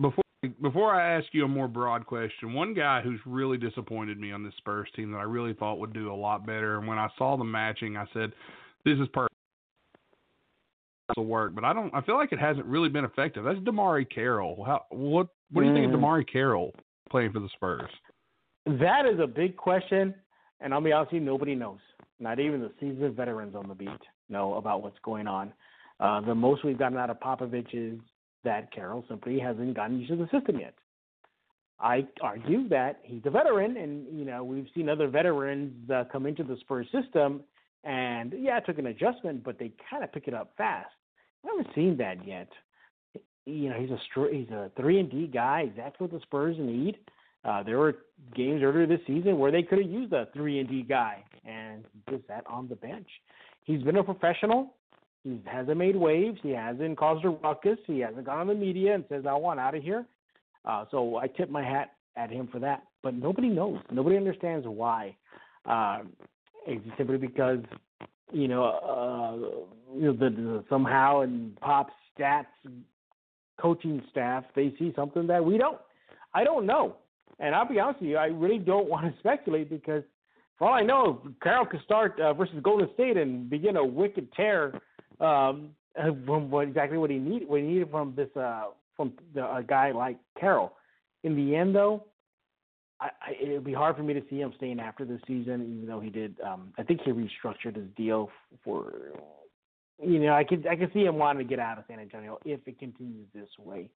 Before before I ask you a more broad question, one guy who's really disappointed me on this Spurs team that I really thought would do a lot better, and when I saw the matching, I said, "This is perfect." Will work, but I don't. I feel like it hasn't really been effective. That's DeMarre Carroll. How what what do you think of Mm. DeMarre Carroll playing for the Spurs? That is a big question, and I'll be honest with you, nobody knows. Not even the seasoned veterans on the beat know about what's going on. Uh, the most we've gotten out of Popovich is that Carroll simply hasn't gotten used to the system yet. I argue that he's a veteran, and you know we've seen other veterans uh, come into the Spurs system, and yeah, it took an adjustment, but they kind of pick it up fast. I haven't seen that yet. You know, he's a he's a three and D guy, exactly what the Spurs need. Uh, there were games earlier this season where they could have used a three and D guy, and just sat on the bench. He's been a professional. He hasn't made waves. He hasn't caused a ruckus. He hasn't gone on the media and says, "I want out of here." Uh, so I tip my hat at him for that. But nobody knows. Nobody understands why. Uh, it's simply because you know, uh, you know, the, the somehow in Pop's stats coaching staff they see something that we don't. I don't know, and I'll be honest with you, I really don't <laughs> want to speculate because for all I know, Carroll could start uh, versus Golden State and begin a wicked tear um, from what exactly what he need what he needed from this uh, from the, a guy like Carroll. In the end, though, I, I, it would be hard for me to see him staying after the season, even though he did. Um, I think he restructured his deal for. You know, I could I could see him wanting to get out of San Antonio if it continues this way.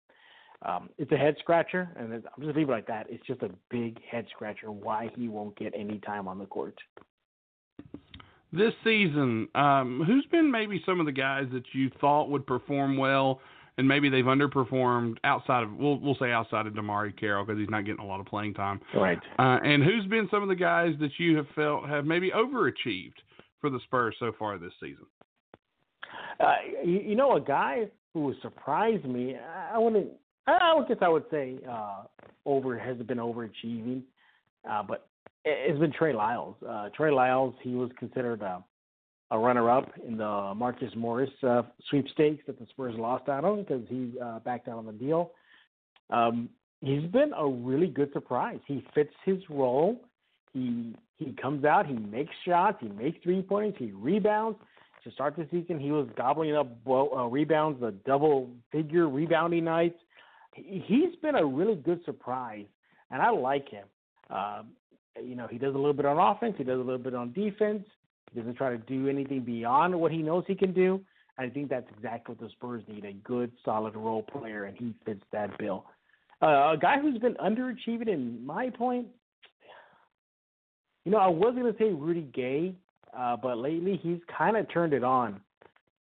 Um, it's a head scratcher, and I'm just leave it like that. It's just a big head scratcher why he won't get any time on the court. This season, um, who's been maybe some of the guys that you thought would perform well and maybe they've underperformed outside of we'll we'll say outside of DeMarre Carroll because he's not getting a lot of playing time. Right. Uh, and who's been some of the guys that you have felt have maybe overachieved for the Spurs so far this season? Uh, you, you know, a guy who surprised me. I wouldn't. I guess I would say uh, over has been overachieving, uh, but it's been Trey Lyles. Uh, Trey Lyles, he was considered a a runner-up in the Marcus Morris uh, sweepstakes that the Spurs lost out on because he uh, backed out on the deal. Um, he's been a really good surprise. He fits his role. He he comes out, he makes shots, he makes three pointers, he rebounds. To start the season, he was gobbling up uh, rebounds, the double-figure rebounding nights. He's been a really good surprise, and I like him. Uh, you know, he does a little bit on offense, he does a little bit on defense. He doesn't try to do anything beyond what he knows he can do. I think that's exactly what the Spurs need a good, solid role player, and he fits that bill. Uh, a guy who's been underachieving, in my point, you know, I was going to say Rudy Gay, uh, but lately he's kind of turned it on,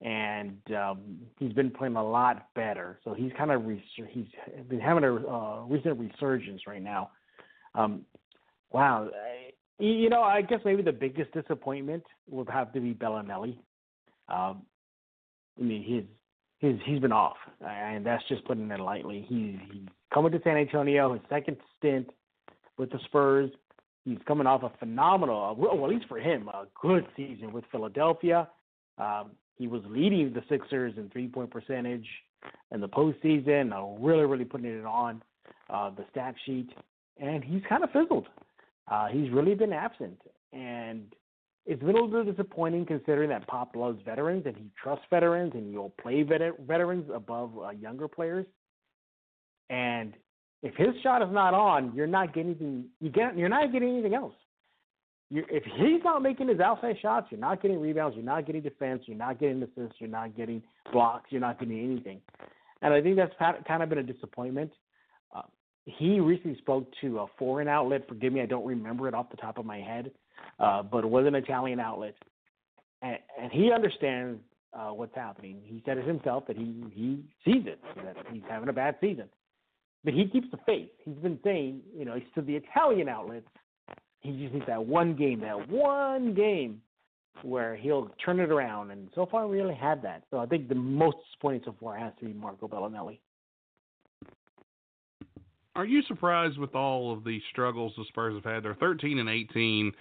and um, he's been playing a lot better. So he's kind of res- he's been having a uh, recent resurgence right now. Um, wow, you know, I guess maybe the biggest disappointment would have to be Belinelli. Um, I mean, he's he's he's been off, and that's just putting it lightly. He's, he's coming to San Antonio, his second stint with the Spurs. He's coming off a phenomenal, well, at least for him, a good season with Philadelphia. Um, he was leading the Sixers in three-point percentage in the postseason, uh, really, really putting it on uh, the stat sheet, and he's kind of fizzled. Uh, he's really been absent, and it's been a little disappointing considering that Pop loves veterans and he trusts veterans and he'll play vet- veterans above uh, younger players. And if his shot is not on, you're not getting anything. You get you're not getting anything else. You're, if he's not making his outside shots, you're not getting rebounds, you're not getting defense, you're not getting assists, you're not getting blocks, you're not getting anything. And I think that's kind of been a disappointment he recently spoke to a foreign outlet. Forgive me, I don't remember it off the top of my head, uh, but it was an Italian outlet, and, and he understands uh, what's happening. He said it himself that he he sees it that he's having a bad season, but he keeps the faith. He's been saying, you know, he's to the Italian outlets, he just needs that one game, that one game where he'll turn it around, and so far we really had that. So I think the most disappointing so far has to be Marco Belinelli are you surprised with all of the struggles the Spurs have had? They're 13 and 18,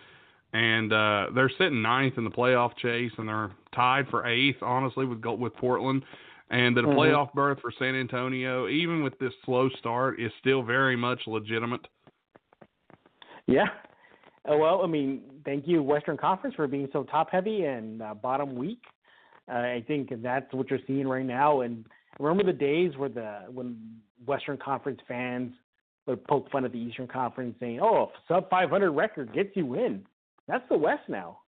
and uh, they're sitting ninth in the playoff chase, and they're tied for eighth, honestly, with with Portland. And that a mm-hmm. playoff berth for San Antonio, even with this slow start, is still very much legitimate. Yeah. Uh, well, I mean, thank you, Western Conference, for being so top heavy and uh, bottom weak. Uh, I think that's what you're seeing right now. And remember the days where the when Western Conference fans would poke fun at the Eastern Conference, saying, "Oh, sub 500 record gets you in." That's the West now,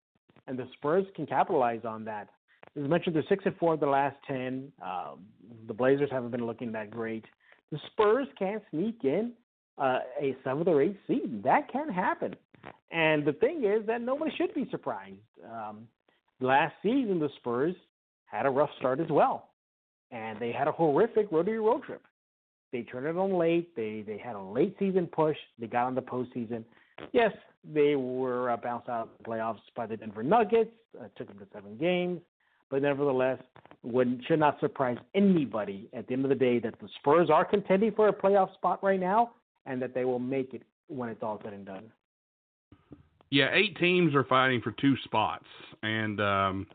and the Spurs can capitalize on that. As mentioned, they're six and four of the last ten. Um, the Blazers haven't been looking that great. The Spurs can't sneak in uh, a seventh or eighth seed. That can happen. And the thing is that nobody should be surprised. Um, last season, the Spurs had a rough start as well, and they had a horrific road to road trip. They turned it on late. They they had a late season push. They got on the postseason. Yes, they were uh, bounced out of the playoffs by the Denver Nuggets. Uh, took them to seven games, but nevertheless, would should not surprise anybody at the end of the day that the Spurs are contending for a playoff spot right now, and that they will make it when it's all said and done. Yeah, eight teams are fighting for two spots, and um,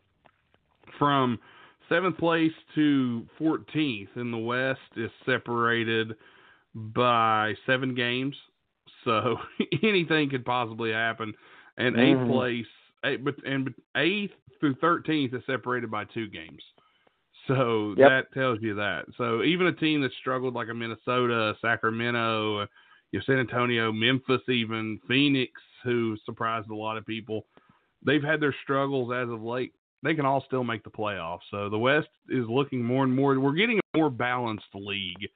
from seventh place to 14th in the West is separated by seven games. So <laughs> anything could possibly happen. And eighth Mhm. place, eight, but and eighth through 13th is separated by two games. So Yep. that tells you that. So even a team that struggled like a Minnesota, Sacramento, you know, San Antonio, Memphis, even Phoenix, who surprised a lot of people, they've had their struggles as of late. They can all still make the playoffs. So the West is looking more and more. We're getting a more balanced league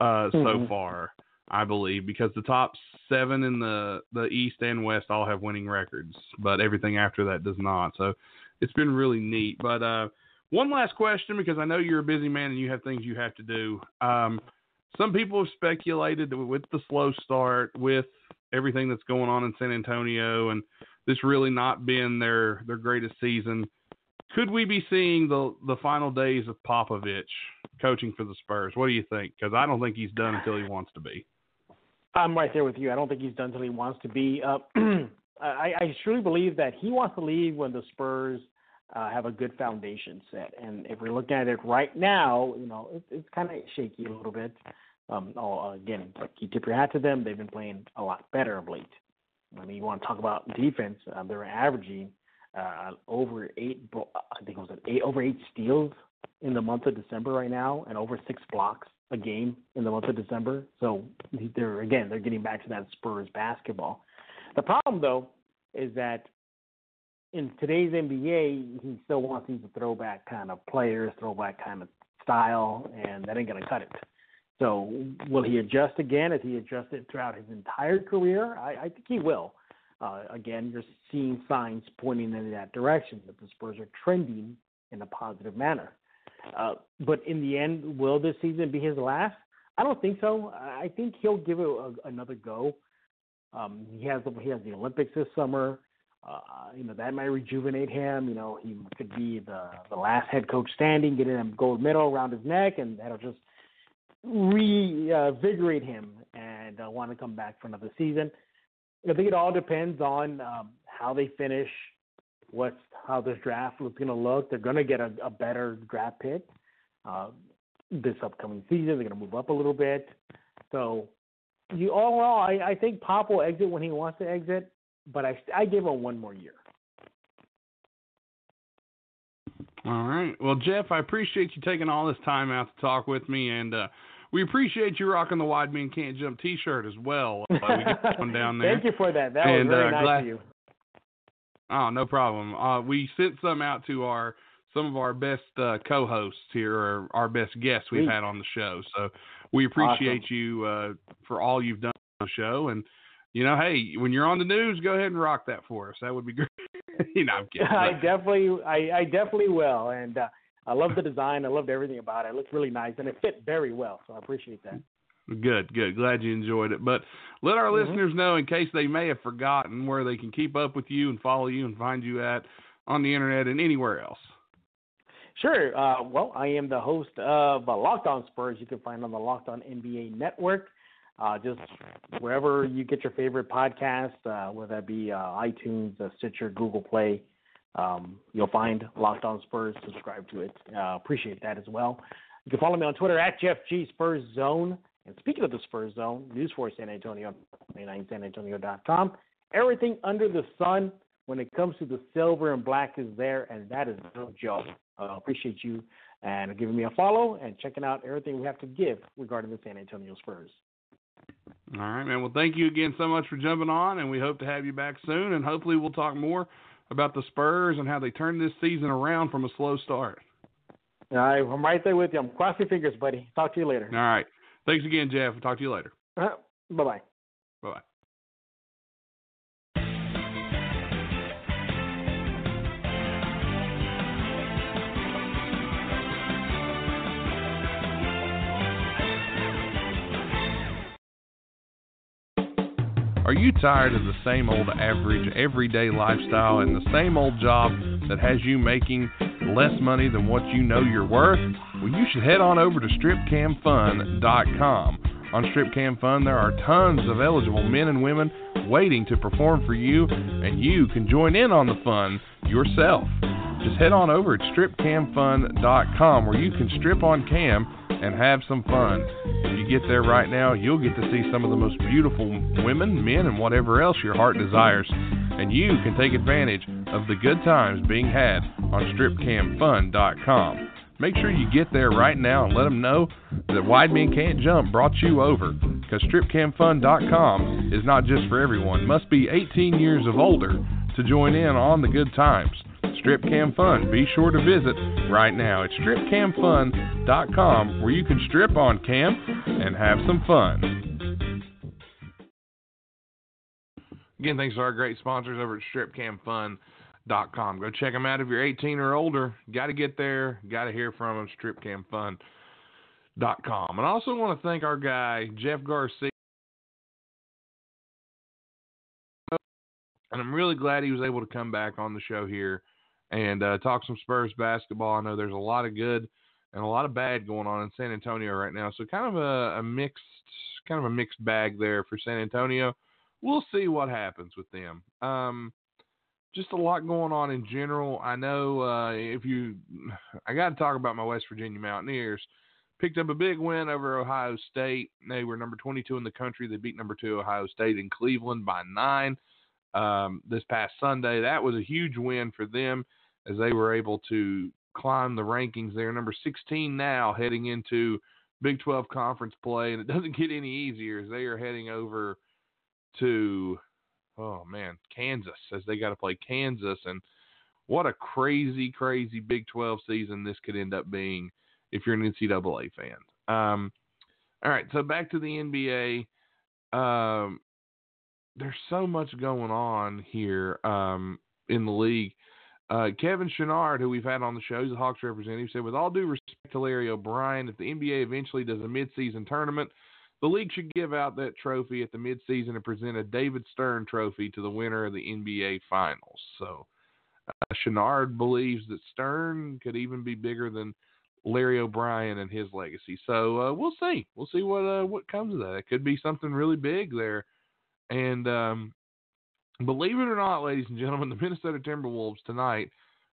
uh, so Mhm. far, I believe, because the top seven in the the East and West all have winning records, but everything after that does not. So it's been really neat. But uh, one last question, because I know you're a busy man and you have things you have to do. Um, some people have speculated that with the slow start, with everything that's going on in San Antonio, and this really not being their their greatest season, could we be seeing the the final days of Popovich coaching for the Spurs? What do you think? Because I don't think he's done until he wants to be. I'm right there with you. I don't think he's done until he wants to be. Uh, <clears throat> I, I truly believe that he wants to leave when the Spurs uh, have a good foundation set. And if we're looking at it right now, you know, it, it's kind of shaky a little bit. Um, oh, again, like you tip your hat to them. They've been playing a lot better of late. I mean, you want to talk about defense? Uh, they're averaging uh, over eight. I think it was eight over eight steals in the month of December right now, and over six blocks a game in the month of December. So they're again they're getting back to that Spurs basketball. The problem though is that in today's NBA, he still wants these throwback kind of players, throwback kind of style, and that ain't gonna cut it. So will he adjust again? Has he adjusted throughout his entire career? I, I think he will. Uh, again, you're seeing signs pointing in that direction that the Spurs are trending in a positive manner. Uh, but in the end, will this season be his last? I don't think so. I think he'll give it a, another go. Um, he has he has the Olympics this summer. Uh, you know that might rejuvenate him. You know he could be the the last head coach standing, getting a gold medal around his neck, and that'll just revigorate him and uh, want to come back for another season. I think it all depends on um, how they finish, what's how this draft is going to look. They're going to get a, a better draft pick uh, this upcoming season. They're going to move up a little bit. So, you overall, I, I think Pop will exit when he wants to exit, but I I give him one more year. All right. Well, Jeff, I appreciate you taking all this time out to talk with me, and uh, we appreciate you rocking the Wide Men Can't Jump T-shirt as well. Uh, we get one down <laughs> there. Thank you for that. That And, was very uh, nice glad- of you. Oh, no problem. Uh, we sent some out to our some of our best uh, co-hosts here, or our best guests we've Sweet. had on the show. So we appreciate you uh, for all you've done on the show. And you know, hey, when you're on the news, go ahead and rock that for us. That would be <laughs> great. you know, I'm <laughs> kidding. I definitely, I, I definitely will, and uh, I love the design. I loved everything about it. It looked really nice, and it fit very well. So I appreciate that. Good, good. Glad you enjoyed it. But let our Mhm. listeners know, in case they may have forgotten, where they can keep up with you and follow you and find you at on the internet and anywhere else. Sure. Uh, well, I am the host of uh, Locked On Spurs. You can find on the Locked On NBA Network. Uh, just wherever you get your favorite podcast, uh, whether that be uh, iTunes, uh, Stitcher, Google Play, um, you'll find Locked On Spurs. Subscribe to it. Uh, appreciate that as well. You can follow me on Twitter at Jeff G Spurs Zone. And speaking of the Spurs Zone, News for San Antonio, 29sanantonio.com. Everything under the sun when it comes to the silver and black is there, and that is no joke. I appreciate you and giving me a follow and checking out everything we have to give regarding the San Antonio Spurs. All right, man. Well, thank you again so much for jumping on, and we hope to have you back soon. And hopefully, we'll talk more about the Spurs and how they turned this season around from a slow start. All right, I'm right there with you. I'm crossing fingers, buddy. Talk to you later. All right. Thanks again, Jeff. We'll talk to you later. Uh-huh. Bye bye. Bye bye. Are you tired of the same old average everyday lifestyle and the same old job that has you making less money than what you know you're worth? Well, you should head on over to stripcamfun.com. On Stripcam Fun, there are tons of eligible men and women waiting to perform for you, and you can join in on the fun yourself. Just head on over at stripcamfun.com where you can strip on cam and have some fun. If you get there right now, you'll get to see some of the most beautiful women, men, and whatever else your heart desires. And you can take advantage of the good times being had on stripcamfun.com. Make sure you get there right now and let them know that Wide Men Can't Jump brought you over. Because stripcamfun.com is not just for everyone. Must be 18 years of older to join in on the good times. Strip Cam Fun. Be sure to visit right now. It's stripcamfun.com where you can strip on cam and have some fun. Again, thanks to our great sponsors over at stripcamfun.com. Go check them out if you're 18 or older. Got to get there. Got to hear from them. Stripcamfun.com. And I also want to thank our guy, Jeff Garcia. And I'm really glad he was able to come back on the show here and uh, talk some Spurs basketball. I know there's a lot of good and a lot of bad going on in San Antonio right now, so kind of a, a mixed, kind of a mixed bag there for San Antonio. We'll see what happens with them. Um, just a lot going on in general. I know uh, if you, <sighs> I got to talk about my West Virginia Mountaineers. Picked up a big win over Ohio State. They were number 22 in the country. They beat number two Ohio State in Cleveland by nine um, this past Sunday. That was a huge win for them as they were able to climb the rankings. They're number 16 now, heading into Big 12 conference play, and it <laughs> doesn't get any easier as they are heading over to oh man, Kansas as they got to play Kansas and what a crazy, crazy Big 12 season this could end up being if you're an NCAA fan. Um, all right, so back to the NBA. Um, there's so much going on here um, in the league. Uh, Kevin Chouinard, who we've had on the show, he's a Hawks representative, said, with all due respect to Larry O'Brien, if the NBA eventually does a midseason tournament, the league should give out that trophy at the midseason and present a David Stern trophy to the winner of the NBA Finals. So uh, believes that Stern could even be bigger than Larry O'Brien and his legacy. So uh, we'll see. We'll see what uh, what comes of that. It could be something really big there. And um, believe it or not, ladies and gentlemen, <laughs> the Minnesota Timberwolves tonight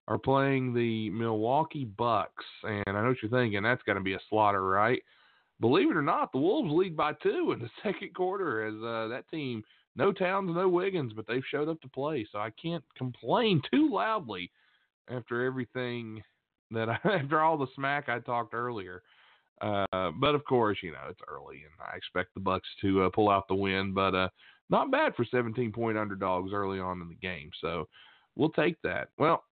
are playing the Milwaukee Bucks. And I know what you're thinking. That's going to be a slaughter, right? Believe it or not, the Wolves lead by two in the <laughs> second quarter as uh, that team, no Towns, no Wiggins, but they've showed up to play. So I can't complain <laughs> too loudly after everything that I, <laughs> after all the smack I talked earlier. Uh, but of course, you know it's early, and I expect the Bucks to uh, pull out the win. But uh, not bad for 17 point underdogs early on in the game. So we'll take that. Well,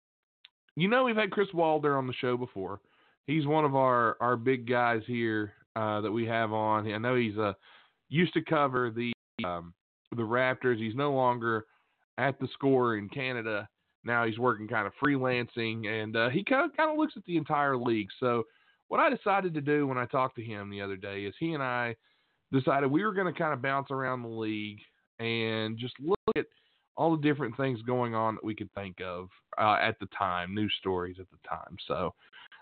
you know we've had Chris Walder on the show before. He's one of our our big guys here uh, that we have on. I know he's uh, used to cover the um, the Raptors. He's no longer at the score in Canada. Now he's working kind of freelancing, and uh, he kind of kind of looks at the entire league. So what I decided to do when I talked to him the other day is he and I decided we were going to kind of bounce around the league and just look at all the different things going on that we could think of uh, at the time, news stories at the time. So,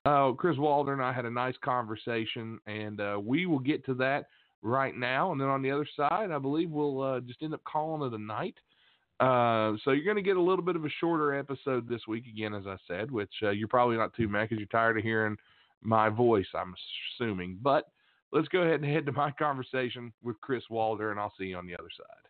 uh, Chris Walder and I had a nice conversation, and uh, we will get to that right now. And then on the other side, I believe we'll uh, just end up calling it a night. Uh, so you're going to get a little bit of a shorter episode this week again, as I said, which uh, you're probably not too mad because you're tired of hearing my voice, I'm assuming. But let's go ahead and head to my <laughs> conversation with Chris Walder, and I'll see you on the other side.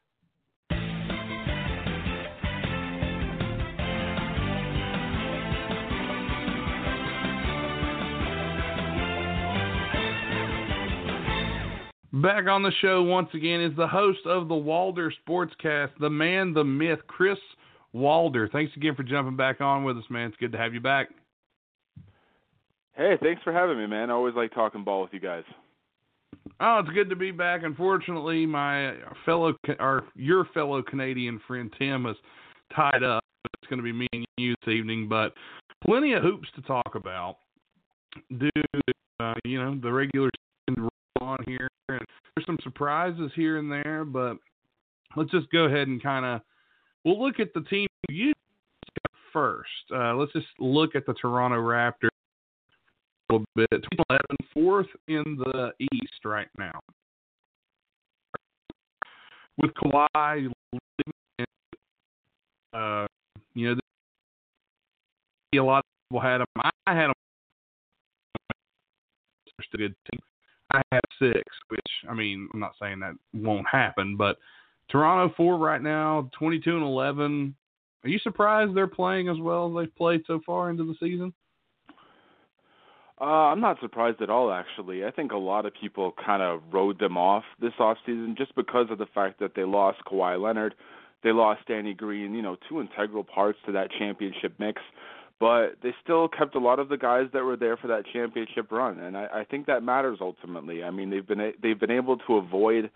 Back on the show once again is the host of the Walder Sportscast, the man, the myth, Chris Walder. Thanks again for jumping back on with us, man. It's good to have you back. Hey, thanks for having me, man. I always like talking ball with you guys. Oh, it's good to be back. Unfortunately, my fellow or your fellow Canadian friend Tim is tied up. It's going to be me and you this evening, but plenty of hoops to talk about. Due to uh, you know the regular season on here, and there's some surprises here and there, but let's just go ahead and kind of we'll look at the team you first. Uh, let's just look at the Toronto Raptors a little bit. 2011, fourth in the East right now. With Kawhi uh, you know, a lot of people had them. I had them. a good team. I have six, which I mean, I'm not saying that won't happen, but Toronto four right now, 22 and 11. Are you surprised they're playing as well as they've played so far into the season? Uh, I'm not surprised at all, actually. I think a lot of people kind of rode them off this offseason just because of the fact that they lost Kawhi Leonard, they lost Danny Green, you know, two integral parts to that championship mix. But they still kept a lot of the guys that were there for that championship run, and I, I think that matters ultimately. I mean, they've been they've been able to avoid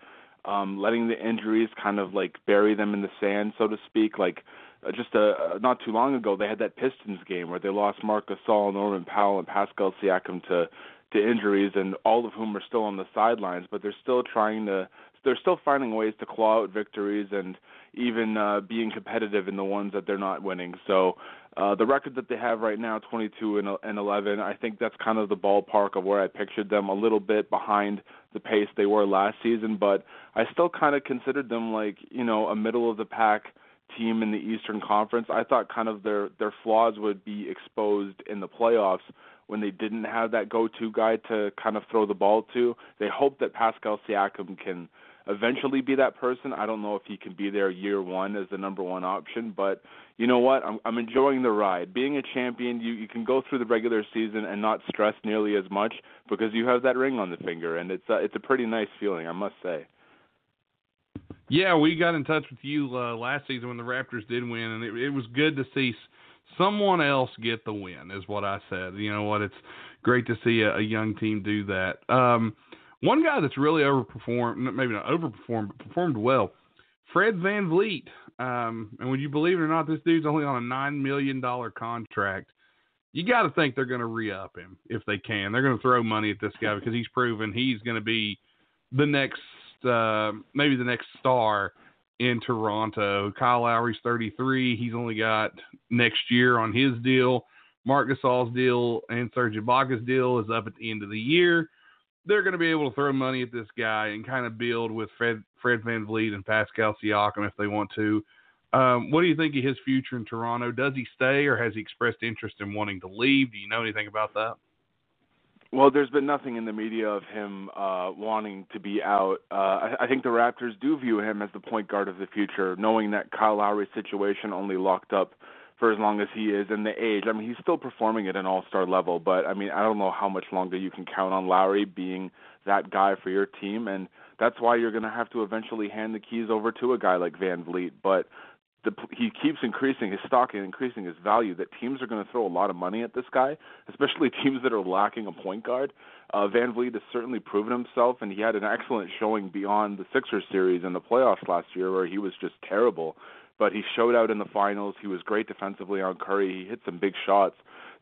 um, letting the injuries kind of like bury them in the sand, so to speak. Like uh, just a, uh, not too long ago, they had that Pistons game where they lost Marc Gasol, Norman Powell, and Pascal Siakam to to injuries, and all of whom are still on the sidelines. But they're still trying to, they're still finding ways to claw out victories and even uh, being competitive in the ones that they're not winning. So uh, the record that they have right now, 22 and, and 11, I think that's kind of the ballpark of where I pictured them. A little bit behind the pace they were last season, but I still kind of considered them like you know a middle of the pack team in the Eastern Conference. I thought kind of their their flaws would be exposed in the playoffs when they didn't have that go-to guy to kind of throw the ball to. They hope that Pascal Siakam can eventually be that person. I don't know if he can be there year one as the number one option, but you know what? I'm I'm enjoying the ride. Being a champion, you you can go through the regular season and not stress nearly as much because you have that ring on the finger, and it's uh, it's a pretty nice feeling, I must say. Yeah, we got in touch with you uh, last season when the Raptors did win, and it, it was good to see someone else get the win. Is what I said. You know what? It's great to see a, a young team do that. Um, one guy that's really overperformed, maybe not overperformed, but performed well, Fred VanVleet. Um, and would you believe it or not, this dude's only on a $9 million contract. You got to think they're going to re up him if they can. They're going to throw money at this guy because he's proven he's going to be the next, uh, maybe the next star in Toronto. Kyle Lowry's 33. He's only got next year on his deal. Marc Gasol's deal and Serge Ibaka's deal is up at the end of the year they're going to be able to throw money at this guy and kind of build with Fred, Fred VanVleet and Pascal Siakam if they want to. Um, what do you think of his future in Toronto? Does he stay or has he expressed interest in wanting to leave? Do you know anything about that? Well, there's been nothing in the media of him uh, wanting to be out. Uh, I, I think the Raptors do view him as the point guard of the future, knowing that Kyle Lowry's situation only locked up for as long as he is and the age. I mean, he's still performing at an all-star level, but I mean, I don't know how much longer you can count on Lowry being that guy for your team, and that's why you're going to have to eventually hand the keys over to a guy like VanVleet. But the, he keeps increasing his stock and increasing his value. That teams are going to throw a lot of money at this guy, especially <laughs> teams that are lacking a point guard. Uh, VanVleet has certainly proven himself, and he had an excellent showing beyond the Sixers series in the playoffs last year, where he was just terrible but he showed out in the finals. He was great defensively on Curry. He hit some big shots.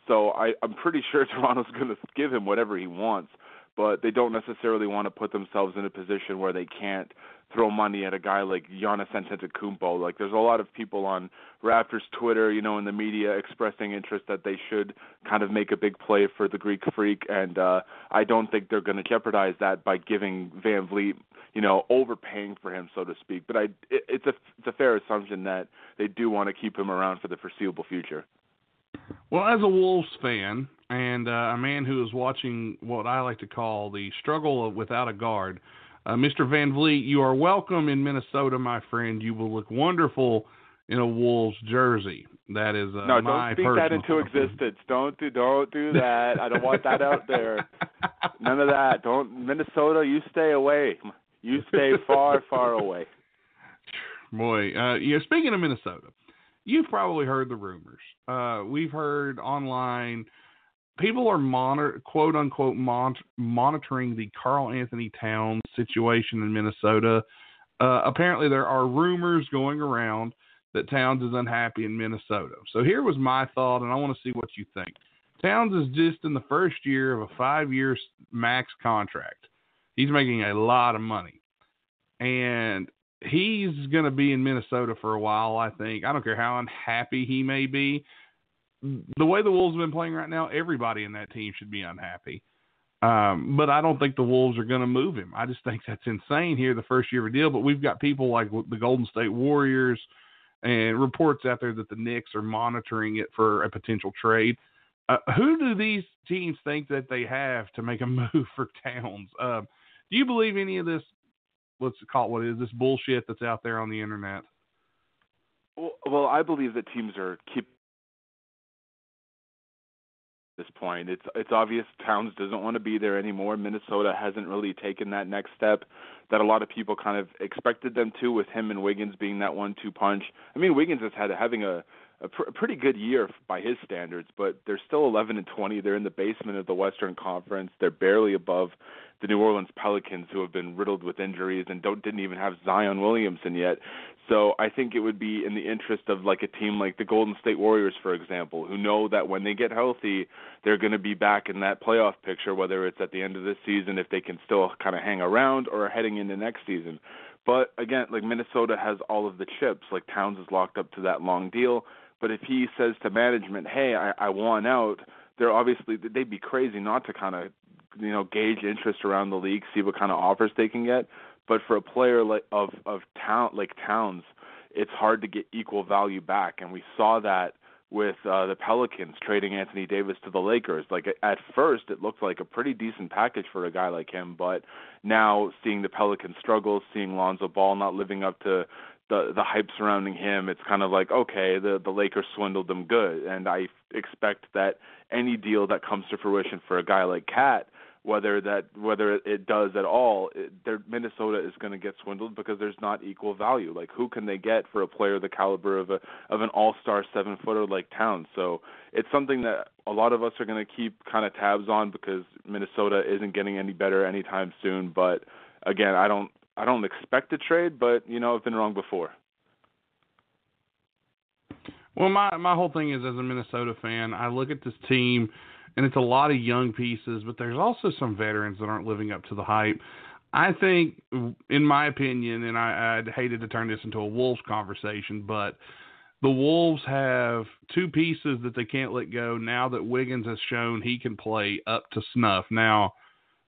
So I, I'm pretty <laughs> sure Toronto's going to give him whatever he wants, but they don't necessarily want to put themselves in a position where they can't throw money at a guy like Giannis Antetokounmpo. Like there's a lot of people on Raptors Twitter, you know, in the media expressing interest that they should kind of make a big play for the Greek Freak, and uh, I don't think they're going to jeopardize that by giving VanVleet, you know, overpaying for him, so to speak. But I, it, it's a it's a fair assumption that they do want to keep him around for the foreseeable future. Well, as a Wolves fan and uh, a man who is watching what I like to call the struggle without a guard, uh, Mr. VanVleet, you are welcome in Minnesota, my friend. You will look wonderful in a Wolves jersey. That is uh, no, don't speak that into existence. Don't do, don't do that. I don't want that out there. <laughs> None of that. Don't Minnesota. You stay away. You stay far, far away. <laughs> Boy, uh, you know, speaking of Minnesota, you've probably heard the rumors. Uh, we've heard online people are monitor quote unquote mon- monitoring the Karl-Anthony Towns situation in Minnesota. Uh, apparently, there are rumors going around that Towns is unhappy in Minnesota. So here was my thought, and I want to see what you think. Towns is just in the first year of a five-year max contract. He's making a lot of money, and he's going to be in Minnesota for a while. I think. I don't care how unhappy he may be the way the Wolves have been playing right now, everybody in that team should be unhappy. Um, but I don't think the Wolves are going to move him. I just think that's insane here, the first year of a deal. But we've got people like the Golden State Warriors and reports out there that the Knicks are monitoring it for a potential trade. Uh, who do these teams think that they have to make a <laughs> move for Towns? Um, do you believe any of this? Let's call it what it is this bullshit that's out there on the internet. Well, well I believe that teams are keep this point. It's it's obvious Towns doesn't want to be there anymore. Minnesota hasn't really taken that next step that a lot of people kind of expected them to, with him and Wiggins being that one-two punch. I mean, Wiggins has had having a a, pr- a pretty good year by his standards, but they're still 11 and 20. They're in the basement of the Western Conference. They're barely above the New Orleans Pelicans, who have been riddled with injuries and don't didn't even have Zion Williamson yet. So I think it would be in the interest of like a team like the Golden State Warriors, for example, who know that when they get healthy, they're going to be back in that playoff picture, whether it's at the end of this season, if they can still kind of hang around, or heading into next season. But again, like Minnesota has all of the chips. Like Towns is locked up to that long deal. But if he says to management, "Hey, I, I want out," they're obviously they'd be crazy not to kind of you know gauge interest around the league, see what kind of offers they can get. But for a player like of of town like Towns, it's hard to get equal value back, and we saw that with uh, the Pelicans trading Anthony Davis to the Lakers. Like at first, it looked like a pretty decent package for a guy like him, but now seeing the Pelicans struggle, seeing Lonzo Ball not living up to the the hype surrounding him, it's kind of like okay, the the Lakers swindled them good, and I expect that any deal that comes to fruition for a guy like KAT whether that whether it does at all, it, Minnesota is going to get swindled because there's not equal value. Like who can they get for a player the caliber of a of an all-star seven footer like Towns? So it's something that a lot of us are going to keep kind of tabs on because Minnesota isn't getting any better anytime soon. But again, I don't I don't expect a trade, but you know I've been wrong before. Well, my my whole thing is as a Minnesota fan, I look at this team and it's a lot of young pieces, but there's also some veterans that aren't living up to the hype. I think, in my opinion, and I, I'd hated to turn this into a Wolves conversation, but the Wolves have two pieces that they can't let go now that Wiggins has shown he can play up to snuff. Now,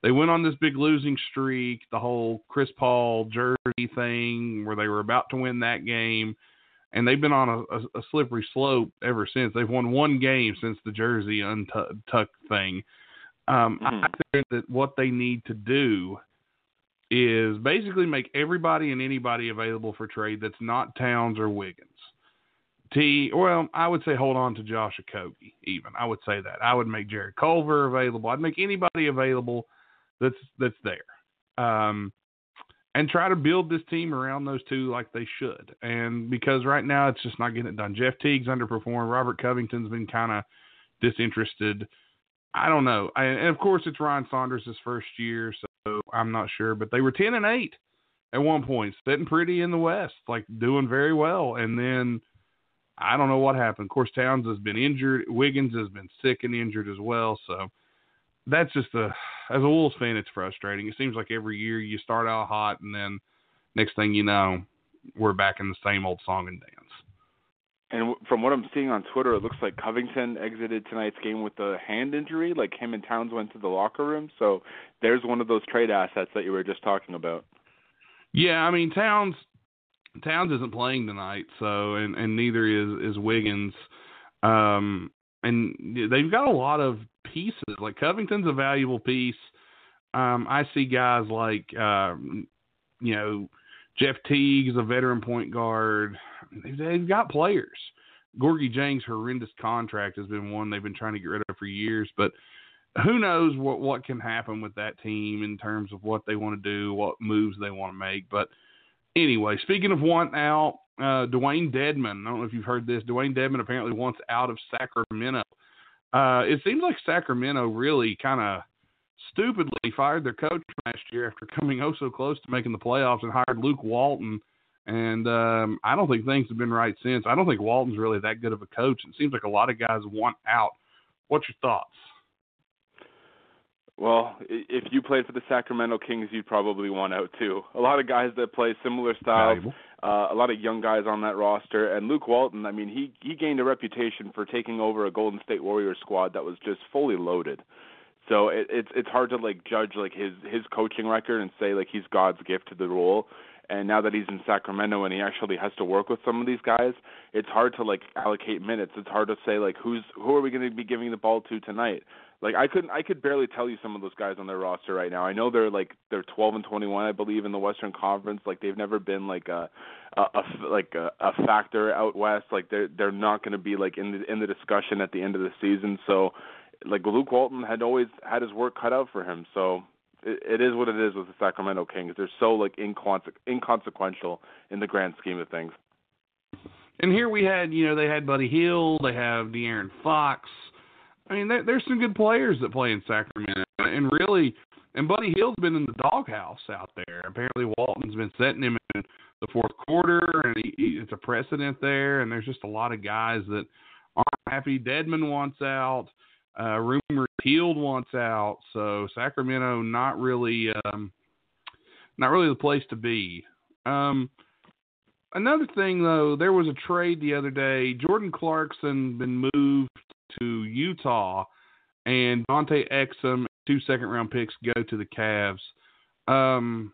they went on this big losing streak, the whole Chris Paul jersey thing, where they were about to win that game and they've been on a, a, a, slippery slope ever since. They've won one game since the jersey untucked thing. Um, mm-hmm. I think that what they need to do is basically make everybody and anybody available for trade that's not Towns or Wiggins. T, well, I would say hold on to Josh Okogie. Even I would say that I would make Jarrett Culver available. I'd make anybody available that's that's there. Um, and try to build this team around those two like they should. And because right now it's just not getting it done. Jeff Teague's underperformed. Robert Covington's been kind of disinterested. I don't know. And of course, it's Ryan Saunders' first year, so I'm not sure. But they were 10 and 8 at one point, sitting pretty in the West, like doing very well. And then I don't know what happened. Of course, Towns has been injured. Wiggins has been sick and injured as well. So that's just a as a Wolves fan, it's frustrating. It seems like every year you start out hot, and then next thing you know, we're back in the same old song and dance. And from what I'm seeing on Twitter, it looks like Covington exited tonight's game with a hand injury. Like him and Towns went to the locker room. So there's one of those trade assets that you were just talking about. Yeah, I mean Towns Towns isn't playing tonight, so and and neither is is Wiggins. Um, and they've got a lot of pieces. Like Covington's a valuable piece. Um, I see guys like um, you know Jeff Teague is a veteran point guard. They've, they've got players. Gorgui Dieng's horrendous contract has been one they've been trying to get rid of for years, but who knows what what can happen with that team in terms of what they want to do, what moves they want to make. But anyway, speaking of one out, uh, Dewayne Dedmon. I don't know if you've heard this. Dewayne Dedmon apparently wants out of Sacramento. Uh, it seems like Sacramento really kind of stupidly fired their coach last year after coming oh so close to making the playoffs and hired Luke Walton. And um, I don't think things have been right since. I don't think Walton's really that good of a coach. It seems like a lot of guys want out. What's your thoughts? Well, if you played for the Sacramento Kings, you'd probably want out too. A lot of guys that play similar styles, uh, a lot of young guys on that roster, and Luke Walton. I mean, he he gained a reputation for taking over a Golden State Warriors squad that was just fully loaded. So it, it's it's hard to like judge like his his coaching record and say like he's God's gift to the role. And now that he's in Sacramento and he actually has to work with some of these guys, it's hard to like allocate minutes. It's hard to say like who's who are we going to be giving the ball to tonight. Like I couldn't I could barely tell you some of those guys on their roster right now. I know they're like they're 12 and 21 I believe in the Western Conference. Like they've never been like a a, a like a, a factor out west. Like they're they're not going to be like in the in the discussion at the end of the season. So like Luke Walton had always had his work cut out for him. So it, is what it is with the Sacramento Kings. They're so like inconse- inconsequential in the grand scheme of things. And here we had, you know, they had Buddy Hield, they have De'Aaron Fox. I mean, there, there's some good players that play in Sacramento, and really, and Buddy Hield's been in the doghouse out there. Apparently, Walton's been setting him in the fourth quarter, and he, he, it's a precedent there. And there's just a lot of guys that aren't happy. Dedmon wants out. Uh, rumor Hield wants out, so Sacramento not really, um, not really the place to be. Um, another thing though, there was a trade the other day. Jordan Clarkson been moved to Utah, and Dante Exum, two second round picks, go to the Cavs. Um,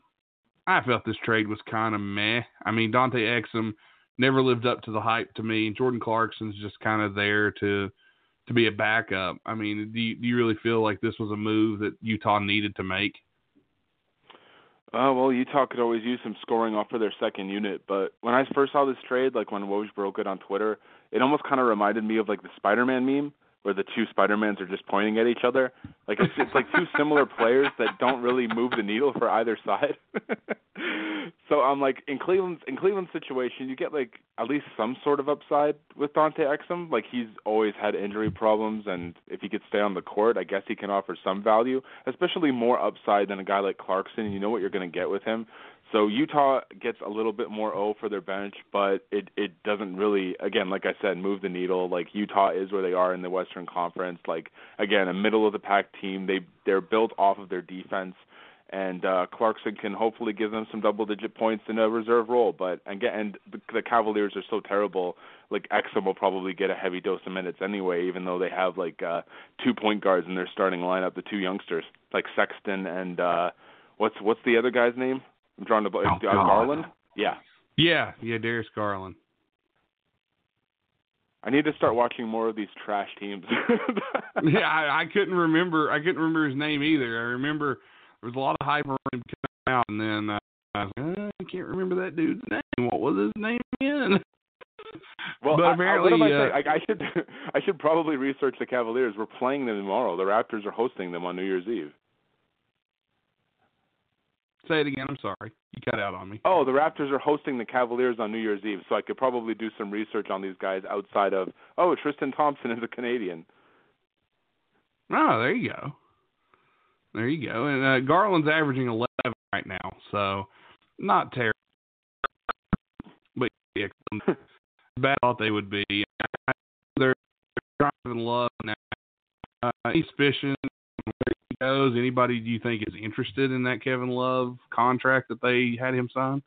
I felt this trade was kind of meh. I mean, Dante Exum never lived up to the hype to me. and Jordan Clarkson's just kind of there to to be a backup. I mean, do you, do you really feel like this was a move that Utah needed to make? Uh, well, Utah could always use some scoring off of their second unit, but when I first saw this trade, like when Woj broke it on Twitter, it almost kind of reminded me of like the Spider-Man meme where the two Spider-Mans are just pointing at each other. Like it's it's like two similar players that don't really move the needle for either side. <laughs> so I'm like in Cleveland's in Cleveland's situation, you get like at least some sort of upside with Dante Exum. Like he's always had injury problems, and if he could stay on the court, I guess he can offer some value, especially more upside than a guy like Clarkson. You know what you're going to get with him. So Utah gets a little bit more O for their bench, but it it doesn't really again, like I said, move the needle. Like Utah is where they are in the Western Conference. Like again, a middle of the pack team. They they're built off of their defense and uh Clarkson can hopefully give them some double digit points in a reserve role. But again, and the, Cavaliers are so terrible. Like Exum will probably get a heavy dose of minutes anyway, even though they have like uh two point guards in their starting lineup, the two youngsters like Sexton and uh what's what's the other guy's name? I'm drawing to oh, uh, Garland. Yeah. Yeah, yeah, Darius Garland. I need to start watching more of these trash teams. <laughs> yeah, I, I couldn't remember. I couldn't remember his name either. I remember there was a lot of hype around him coming out, and then uh, I was like, uh, I can't remember that dude's name. What was his name again? <laughs> Well, but apparently, I, what am uh, I, saying? I, I should <laughs> I should probably research the Cavaliers. We're playing them tomorrow. The Raptors are hosting them on New Year's Eve. Say it again. I'm sorry. You cut out on me. Oh, the Raptors are hosting the Cavaliers on New Year's Eve, so I could probably do some research on these guys outside of oh, Tristan Thompson is a Canadian. Oh, there you go. There you go. And uh, Garland's averaging 11 right now, so not terrible. But yeah, <laughs> bad thought they would be. They're driving love now. Uh, any suspicion where he goes? Anybody do you think is interested in that Kevin Love contract that they had him sign?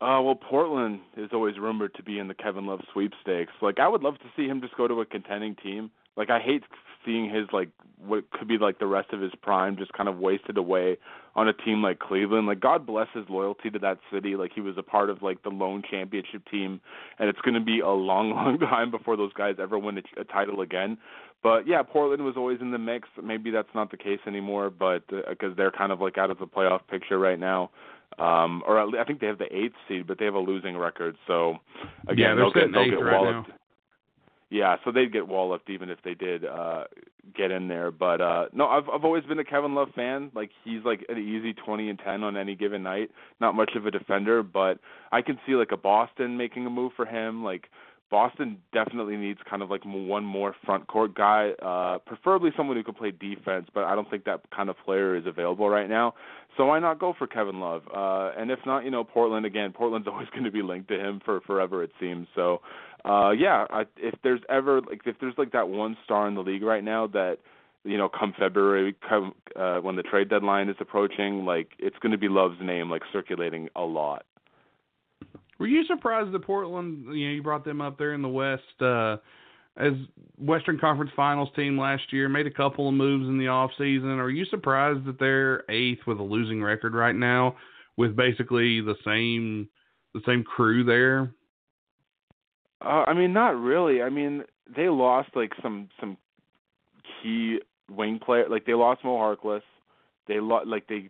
Uh, well, Portland is always rumored to be in the Kevin Love sweepstakes. Like, I would love to see him just go to a contending team. Like, I hate seeing his like what could be like the rest of his prime just kind of wasted away on a team like Cleveland. Like, God bless his loyalty to that city. Like, he was a part of like the lone championship team, and it's going to be a long, <laughs> long time before those guys ever win a, a title again. But yeah, Portland was always in the mix. Maybe that's not the case anymore, but because uh, they're kind of like out of the playoff picture right now um, or I think they have the eighth seed, but they have a losing record. So again, yeah, they'll get they'll get right walloped. Now. Yeah, so they'd get walloped even if they did uh get in there. But uh no, I've I've always been a Kevin Love fan. Like he's like an easy twenty and ten on any given night. Not much of a defender, but I can see like a Boston making a move for him, like Boston definitely needs kind of like one more front court guy, uh, preferably someone who can play defense, but I don't think that kind of player is available right now. So why not go for Kevin Love? Uh, and if not, you know, Portland again. Portland's <laughs> always going to be linked to him for forever, it seems. So, uh, yeah, I, if there's ever like if there's like that one star in the league right now that you know, come February, come uh, when the trade deadline is approaching, like it's going to be Love's name like circulating a lot. Were you surprised that Portland, you know, you brought them up there in the West uh, as Western Conference Finals team last year, made a couple of moves in the off season. Are you surprised that they're eighth with a losing record right now, with basically the same the same crew there? Uh, I mean, not really. I mean, they lost like some some key wing player. Like they lost Mo Harkless they lo- like they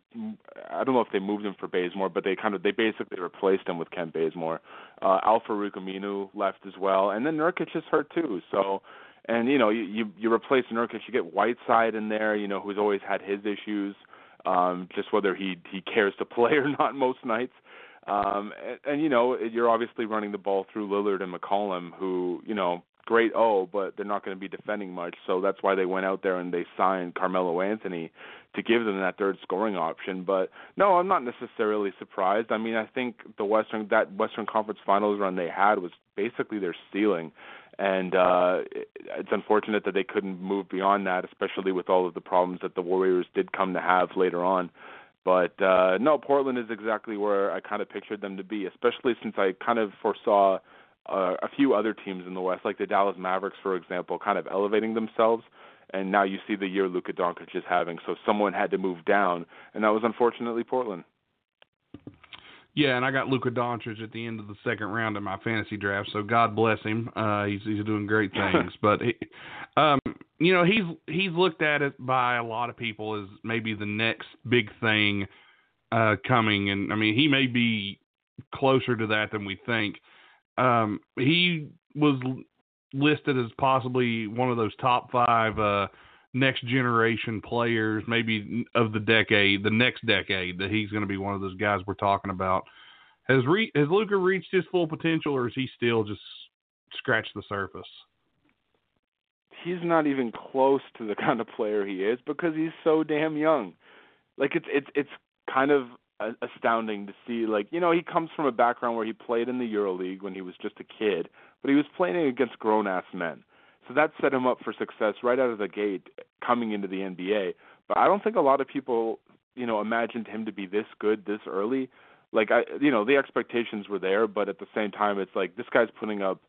I don't know if they moved him for Bazemore, but they kind of they basically replaced him with Kent Bazemore. Uh Al-Farouq Aminu left as well, and then Nurkic is hurt too. So, and you know you you, you replace Nurkic, you get Whiteside in there, you know who's always had his issues, um, just whether he he cares to <laughs> play or not most nights. Um, and, and you know you're obviously running the ball through Lillard and McCollum, who you know great O, but they're not going to be defending much. So that's why they went out there and they signed Carmelo Anthony to give them that third scoring option. But no, I'm not necessarily surprised. I mean, I think the Western that Western Conference Finals run they had was basically their ceiling. And uh it's unfortunate that they couldn't move beyond that, especially with all of the problems that the Warriors did come to have later on. But uh no, Portland is exactly where I kind of pictured them to be, especially since I kind of foresaw uh, a few other teams in the West, like the Dallas Mavericks, for example, kind of elevating themselves. And now you see the year Luka Doncic is having. So someone had to move down, and that was unfortunately Portland. Yeah, and I got Luka Doncic at the end of the second round of my fantasy draft, so God bless him. Uh, he's he's doing great <laughs> things, but he, um, you know, he's he's looked at it by a lot of people as maybe the next big thing uh, coming, and I mean, he may be closer to that than we think. Um, he was listed as possibly one of those top five uh, next generation players, maybe of the decade, the next decade, that he's going to be one of those guys we're talking about. Has re- has Luka reached his full potential, or is he still just scratched the surface? He's not even close to the <laughs> kind of player he is because he's so damn young. Like it's it's it's kind of astounding to see. Like you know, he comes from a background where he played in the EuroLeague when he was just a kid, but he was playing against grown ass men. So that set him up for success right out of the gate coming into the NBA. But I don't think a lot of people, you know, imagined him to be this good this early. Like I, you know, the expectations were there, but at the same time, it's like this guy's putting up,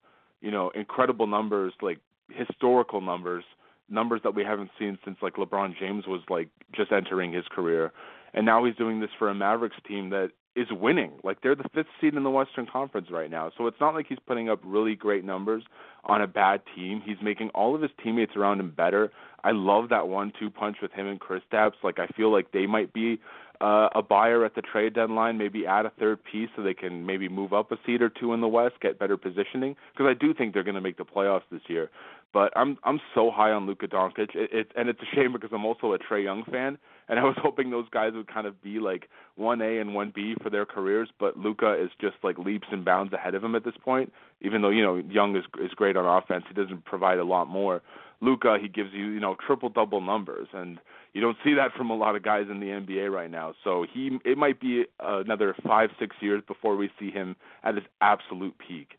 you know, incredible numbers, like historical numbers, numbers that we haven't seen since like LeBron James was like just entering his career and now he's doing this for a Mavericks team that is winning. Like they're the fifth seed in the Western Conference right now. So it's not like he's putting up really great numbers on a bad team. He's making all of his teammates around him better. I love that one-two punch with him and Kristaps. Like I feel like they might be uh, a buyer at the trade deadline, maybe add a third piece so they can maybe move up a seed or two in the West, get better positioning. Because I do think they're going to make the playoffs this year. But I'm I'm so high on Luka Doncic, it, it, and it's a shame because I'm also a Trae Young fan, and I was <laughs> hoping those guys would kind of be like one A and one B for their careers. But Luka is just like leaps and bounds ahead of him at this point. Even though you know Young is is great on offense, he doesn't provide a lot more. Luka, he gives you you know triple double numbers, and you don't see that from a lot of guys in the NBA right now. So he it might be another five six years before we see him at his absolute peak.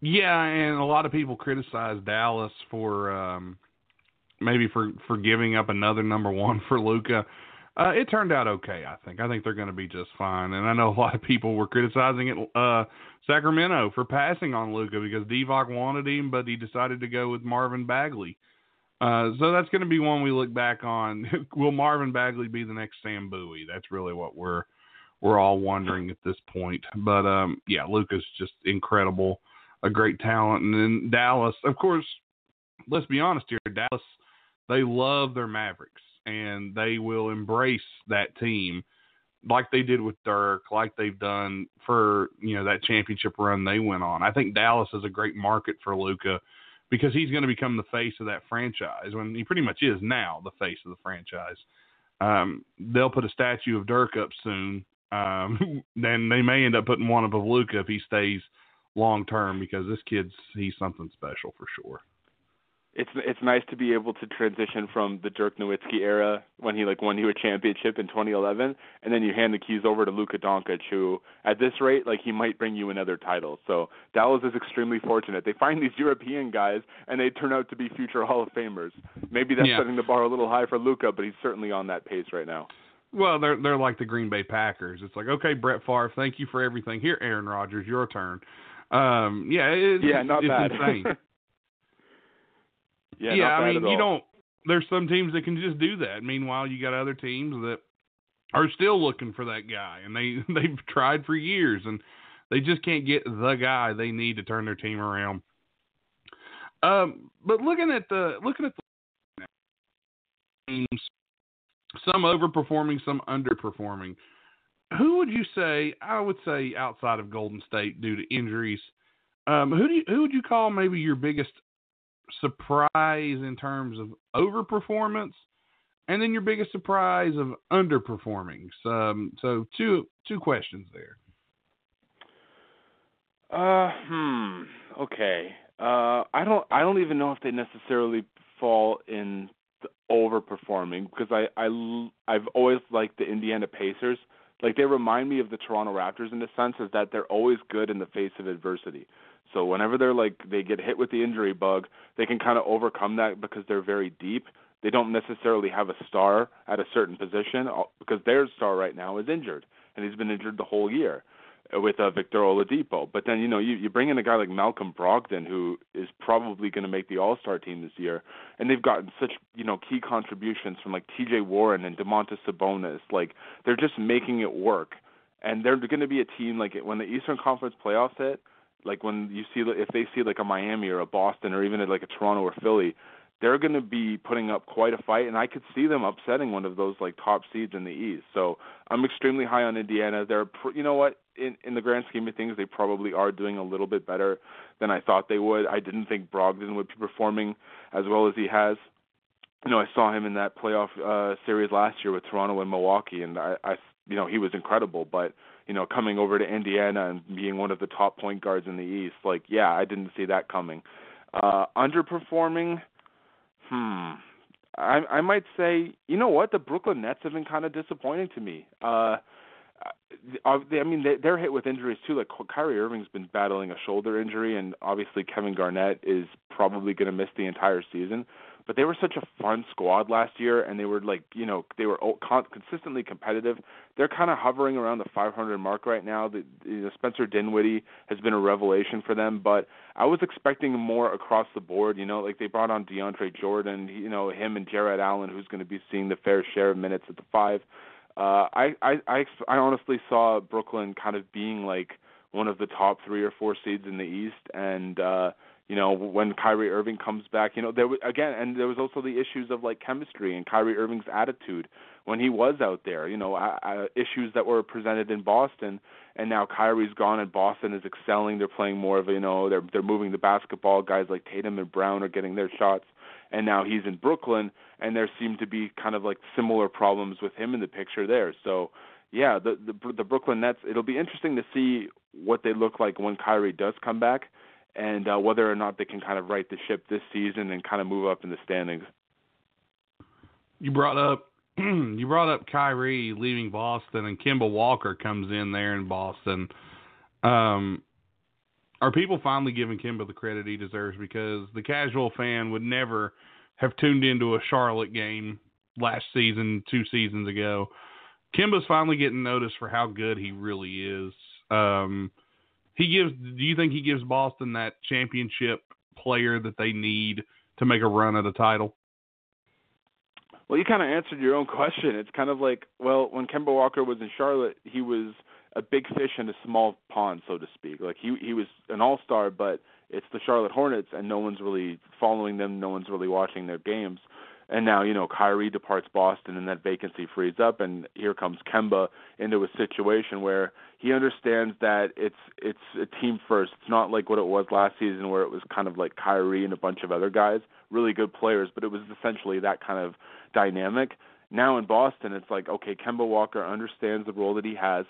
Yeah, and a lot of people criticize Dallas for um, maybe for for giving up another number one for Luka. Uh, it turned out okay, I think. I think they're going to be just fine. And I know a lot of people were criticizing it, uh, Sacramento for passing on Luka because Divac wanted him, but he decided to go with Marvin Bagley. Uh, so that's going to be one we look back on. <laughs> Will Marvin Bagley be the next Sam Bowie? That's really what we're we're all wondering at this point. But um, yeah, Luka's just incredible a great talent. And then Dallas, of course, let's be honest here, Dallas, they love their Mavericks and they will embrace that team like they did with Dirk, like they've done for, you know, that championship run they went on. I think Dallas is a great market for Luka because he's going to become the face of that franchise when he pretty much is now the face of the franchise. Um, they'll put a statue of Dirk up soon. Um, <laughs> then they may end up putting one up of Luka if he stays – long term because this kid's he's something special for sure it's it's nice to be able to transition from the Dirk Nowitzki era when he like won you a championship in 2011, and then you hand the keys over to Luka Doncic, who at this rate like he might bring you another title. So Dallas is extremely fortunate. They find these European guys, and they turn out to be future Hall of Famers. Maybe that's yeah. setting the bar a little high for Luka, but he's certainly on that pace right now. Well, they're they're like the Green Bay Packers. It's like, okay, Brett Favre, thank you for everything. Here, Aaron Rodgers, your turn. Um, yeah, it's, yeah, not it's bad. insane. <laughs> Yeah, yeah. I mean, you don't. There's some teams that can just do that. Meanwhile, you got other teams that are still looking for that guy, and they <laughs> they've tried for years, and they just can't get the guy they need to turn their team around. Um, but looking at the looking at the teams, some overperforming, some underperforming. Who would you say? I would say outside of Golden State due to injuries. Um, who do you, who would you call maybe your biggest surprise in terms of overperformance, and then your biggest surprise of underperforming. Um, so two two questions there. Uh, hmm. Okay. Uh, I don't. I don't even know if they necessarily fall in the overperforming because I I I've always liked the Indiana Pacers. Like they remind me of the Toronto Raptors in the sense is that they're always good in the face of adversity. So whenever they're like they get hit with the injury bug, they can kind of overcome that because they're very deep. They don't necessarily have a star at a certain position because their star right now is injured and he's been injured the whole year uh, with uh, Victor Oladipo. But then you know you you bring in a guy like Malcolm Brogdon who is probably going to make the All Star team this year, and they've gotten such you know key contributions from like T.J. Warren and Domantas Sabonis. Like they're just making it work, and they're going to be a team like when the Eastern Conference playoffs hit like when you see if they see like a Miami or a Boston or even like a Toronto or Philly, they're going to be putting up quite a fight, and I could see them upsetting one of those like top seeds in the East. So I'm extremely high on Indiana. They're, you know what, in in the grand scheme of things, they probably are doing a little bit better than I thought they would. I didn't think Brogdon would be performing as well as he has. You know, I saw him in that playoff uh series last year with Toronto and Milwaukee, and I, I, you know, he was incredible. But you know, coming over to Indiana and being one of the top point guards in the East. Like, yeah, I didn't see that coming. Uh, underperforming, hmm. I I might say, you know what, the Brooklyn Nets have been kind of disappointing to me. Uh, I mean, they're hit with injuries too. Like Kyrie Irving's been battling a shoulder injury, and obviously Kevin Garnett is probably going to miss the entire season but they were such a fun squad last year, and they were like, you know, they were consistently competitive. They're kind of hovering around the 500 mark right now. The, you know, Spencer Dinwiddie has been a revelation for them, but I was expecting more across the board. You know, like they brought on DeAndre Jordan, you know, him and Jarrett Allen, who's going to be seeing the fair share of minutes at the five. Uh, I, I, I, I honestly saw Brooklyn kind of being like one of the top three or four seeds in the East, and uh, you know, when Kyrie Irving comes back, you know, there was, again, and there was also the issues of like chemistry and Kyrie Irving's attitude when he was out there. You know, uh, issues that were presented in Boston, and now Kyrie's gone and Boston is excelling. They're playing more of you know, they're they're moving the basketball. Guys like Tatum and Brown are getting their shots, and now he's in Brooklyn, and there seem to be kind of like similar problems with him in the picture there. So. Yeah, the the the Brooklyn Nets. It'll be interesting to see what they look like when Kyrie does come back and uh, whether or not they can kind of right the ship this season and kind of move up in the standings. You brought up <clears throat> you brought up Kyrie leaving Boston and Kemba Walker comes in there in Boston. Um, are people finally giving Kemba the credit he deserves? Because the casual fan would never have tuned into a Charlotte game last season, two seasons ago. Kemba's finally getting noticed for how good he really is. Um, he gives. Do you think he gives Boston that championship player that they need to make a run at a title? Well, you kind of answered your own question. It's kind of like, well, when Kemba Walker was in Charlotte, he was a big fish in a small pond, so to speak. Like he he was an all-star, but it's the Charlotte Hornets, and no one's really following them. No one's really watching their games. And now, you know, Kyrie departs Boston and that vacancy frees up and here comes Kemba into a situation where he understands that it's it's a team first. It's not like what it was last season where it was kind of like Kyrie and a bunch of other guys, really good players, but it was essentially that kind of dynamic. Now in Boston, it's like okay, Kemba Walker understands the role that he has.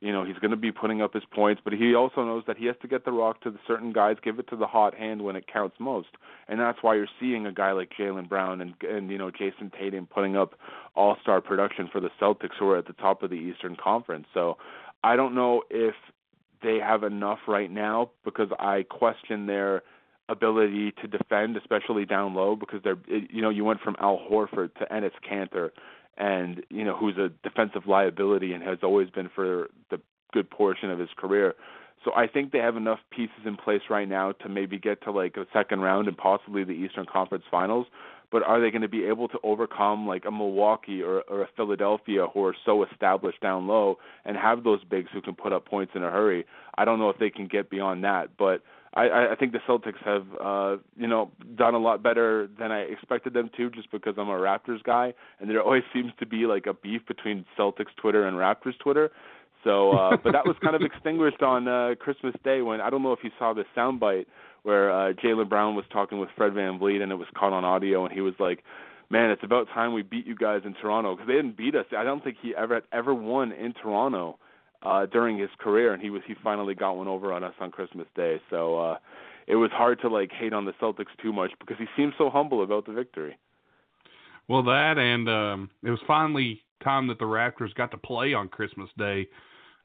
You know, he's going to be putting up his points, but he also knows that he has to get the rock to the certain guys, give it to the hot hand when it counts most, and that's why you're seeing a guy like Jaylen Brown and and you know Jayson Tatum putting up all-star production for the Celtics, who are at the top of the Eastern Conference. So, I don't know if they have enough right now because I question their ability to defend, especially down low, because they're you know you went from Al Horford to Enes Kanter and you know who's a defensive liability and has always been for the good portion of his career. So I think they have enough pieces in place right now to maybe get to like a second round and possibly the Eastern Conference Finals. But are they going to be able to overcome like a Milwaukee or, or a Philadelphia who are so established down low and have those bigs who can put up points in a hurry? I don't know if they can get beyond that, but I, I think the Celtics have, uh, you know, done a lot better than I expected them to, just because I'm a Raptors guy, and there always <laughs> seems to be like a beef between Celtics Twitter and Raptors Twitter. So, uh, <laughs> but that was kind of extinguished on uh, Christmas Day when I don't know if you saw the soundbite where uh, Jaylen Brown was talking with Fred VanVleet, and it was caught on audio, and he was like, "Man, it's about time we beat you guys in Toronto because they didn't beat us. I don't think he ever ever won in Toronto." Uh, during his career, and he was he finally got one over on us on Christmas Day. So uh, it was hard to like hate on the Celtics too much because he seemed so humble about the victory. Well, that and um, it was finally time that the Raptors got to play on Christmas Day.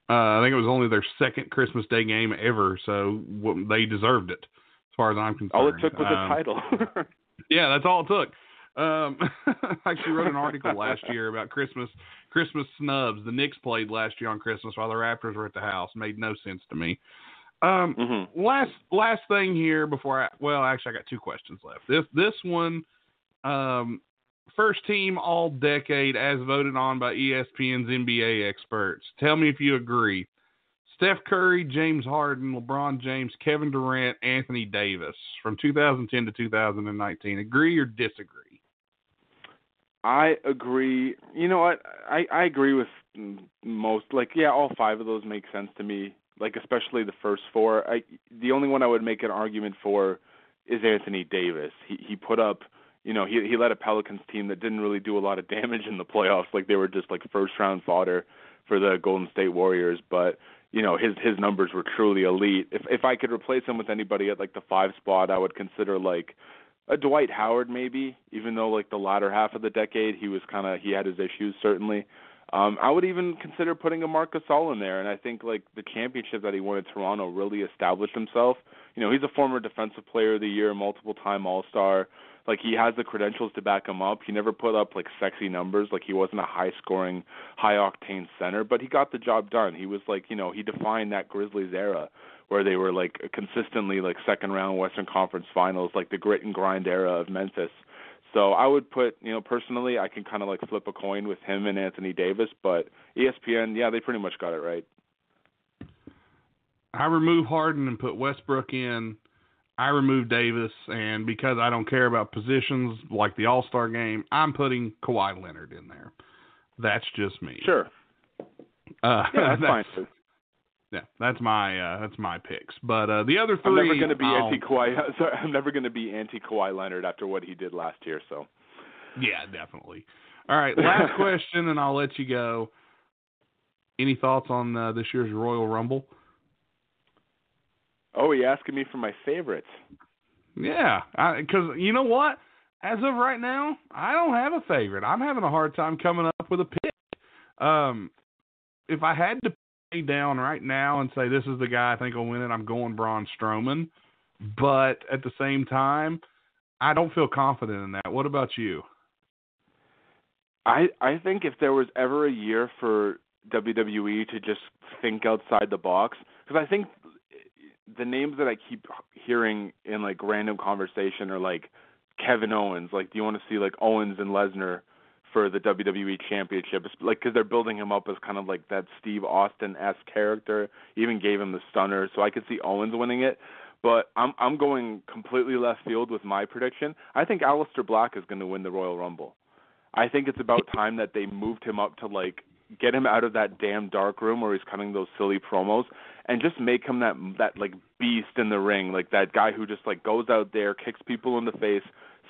Uh, I think it was only their second Christmas Day game ever, so they deserved it, as far as I'm concerned. All it took was um, a title. <laughs> yeah, that's all it took. Um, <laughs> I actually wrote an article <laughs> last year about Christmas Christmas snubs. The Knicks played last year on Christmas while the Raptors were at the house. Made no sense to me. Um, mm-hmm. Last last thing here before I well actually I got two questions left. This this one, um, first team all decade as voted on by ESPN's NBA experts. Tell me if you agree. Steph Curry, James Harden, LeBron James, Kevin Durant, Anthony Davis from 2010 to 2019. Agree or disagree? I agree. You know what? I I agree with most. Like, yeah, all five of those make sense to me. Like, especially the first four. I the only one I would make an argument for is Anthony Davis. He he put up. You know, he he led a Pelicans team that didn't really do a lot of <laughs> damage in the playoffs. Like they were just like first round fodder for the Golden State Warriors. But you know, his his numbers were truly elite. If if I could replace him with anybody at like the five spot, I would consider like a Dwight Howard maybe, even though like the latter half of the decade he was kind of he had his issues certainly. Um, I would even consider putting a Marc Gasol in there, and I think like the championship that he won in Toronto really established himself. You know, he's a former Defensive Player of the Year, multiple time All Star. Like he has the credentials to back him up. He never put up like sexy numbers. Like he wasn't a high scoring, high octane center, but he got the job done. He was like, you know, he defined that Grizzlies era where they were like consistently like second round Western Conference Finals, like the grit and grind era of Memphis. So I would put, you know, personally, I can kind of like flip a coin with him and Anthony Davis, but ESPN, yeah, they pretty much got it right. I remove Harden and put Westbrook in. I remove Davis, and because I don't care about positions like the All Star game, I'm putting Kawhi Leonard in there. That's just me. Sure. Uh, yeah, that's, <laughs> that's fine. Yeah, that's my uh, that's my picks. But uh, the other three, I'm never going to be I'll... anti Kawhi. <laughs> Sorry, I'm never going to be anti Kawhi Leonard after what he did last year. So. Yeah, definitely. All right, last <laughs> question, and I'll let you go. Any thoughts on uh, this year's Royal Rumble? Oh, you asking me for my favorites? Yeah, because you know what? As of right now, I don't have a favorite. I'm having a hard time coming up with a pick. Um, if I had to down right now and say this is the guy I think will win it, I'm going Braun Strowman. But at the same time, I don't feel confident in that. What about you? I I think if there was ever a year for WWE to just think outside the box, because I think the names that I keep hearing in like random conversation are like Kevin Owens. Like, do you want to see like Owens and Lesnar? For the WWE Championship, like because they're building him up as kind of like that Steve Austin esque character. Even gave him the stunner, so I could see Owens winning it. But I'm I'm going completely left field with my prediction. I think Aleister Black is going to win the Royal Rumble. I think it's about time that they moved him up to like get him out of that damn dark room where he's cutting those silly promos and just make him that that like beast in the ring, like that guy who just like goes out there, kicks people in the face,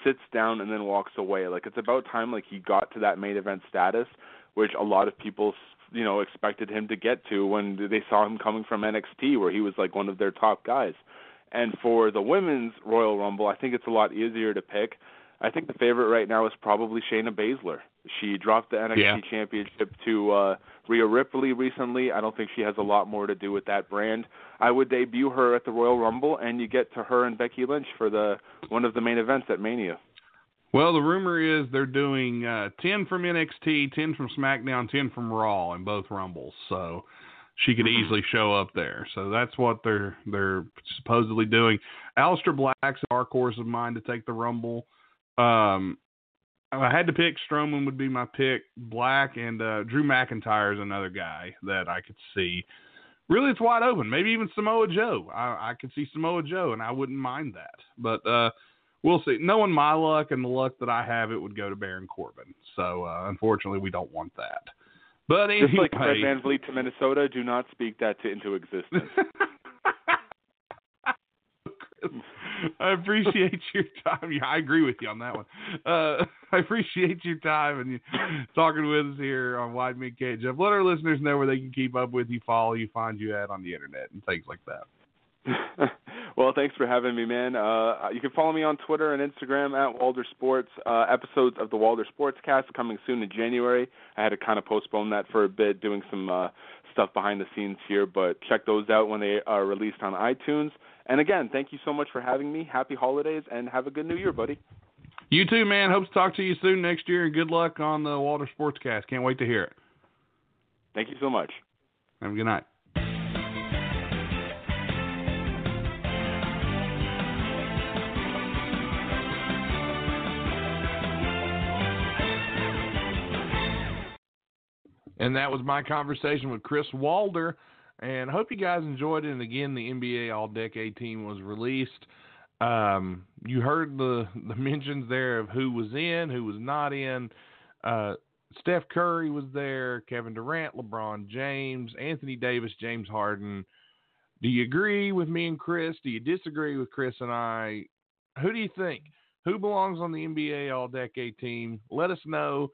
sits down and then walks away. Like it's about time like he got to that main event status, which a lot of people you know expected him to get to when they saw him coming from NXT, where he was like one of their top guys. And for the women's Royal Rumble, I think it's a lot easier to pick. I think the favorite right now is probably Shayna Baszler. She dropped the NXT Yeah. Championship to uh, Rhea Ripley recently. I don't think she has a lot more to do with that brand. I would debut her at the Royal Rumble, and you get to her and Becky Lynch for the one of the main events at Mania. Well, the rumor is they're doing uh, 10 from NXT, 10 from SmackDown, 10 from Raw in both Rumbles. So she could easily show up there. So that's what they're they're supposedly doing. Aleister Black's dark horse of mine to take the Rumble. Um, I had to pick, Strowman would be my pick. Black and uh, Drew McIntyre is another guy that I could see. Really, it's wide open. Maybe even Samoa Joe. I, I could see Samoa Joe, and I wouldn't mind that. But uh, we'll see. Knowing my luck and the luck that I have, it would go to Baron Corbin. So uh, unfortunately, we don't want that. But anyway, Just like Fred VanVleet to Minnesota, do not speak that to, into existence. <laughs> <laughs> <laughs> I appreciate your time. Yeah, I agree with you on that one. Uh, <laughs> I appreciate your time and you talking with us here on Wide Men Can't Jump. Let our listeners know where they can keep up with you, follow you, find you at on the internet, and things like that. <laughs> well, thanks for having me, man. Uh, you can follow me on Twitter and Instagram at Walder Sports. Uh, episodes of the Walder Sports Cast coming soon in January. I had to kind of postpone that for a bit, doing some uh, stuff behind the scenes here, but check those out when they are released on iTunes. And again, thank you so much for having me. Happy holidays and have a good new year, buddy. You too, man. Hope to talk to you soon next year, and good luck on the Walder Sportscast. Can't wait to hear it. Thank you so much. Have a good night. And that was my conversation with Chris Walder. And I hope you guys enjoyed it. And again, the NBA All Decade team was released. Um, you heard the, <laughs> the mentions there of who was in, who was not in. Uh, Steph Curry was there, Kevin Durant, LeBron James, Anthony Davis, James Harden. Do you agree with me and Chris? Do you disagree with Chris and I? Who do you think? Who belongs on the NBA All Decade team? Let us know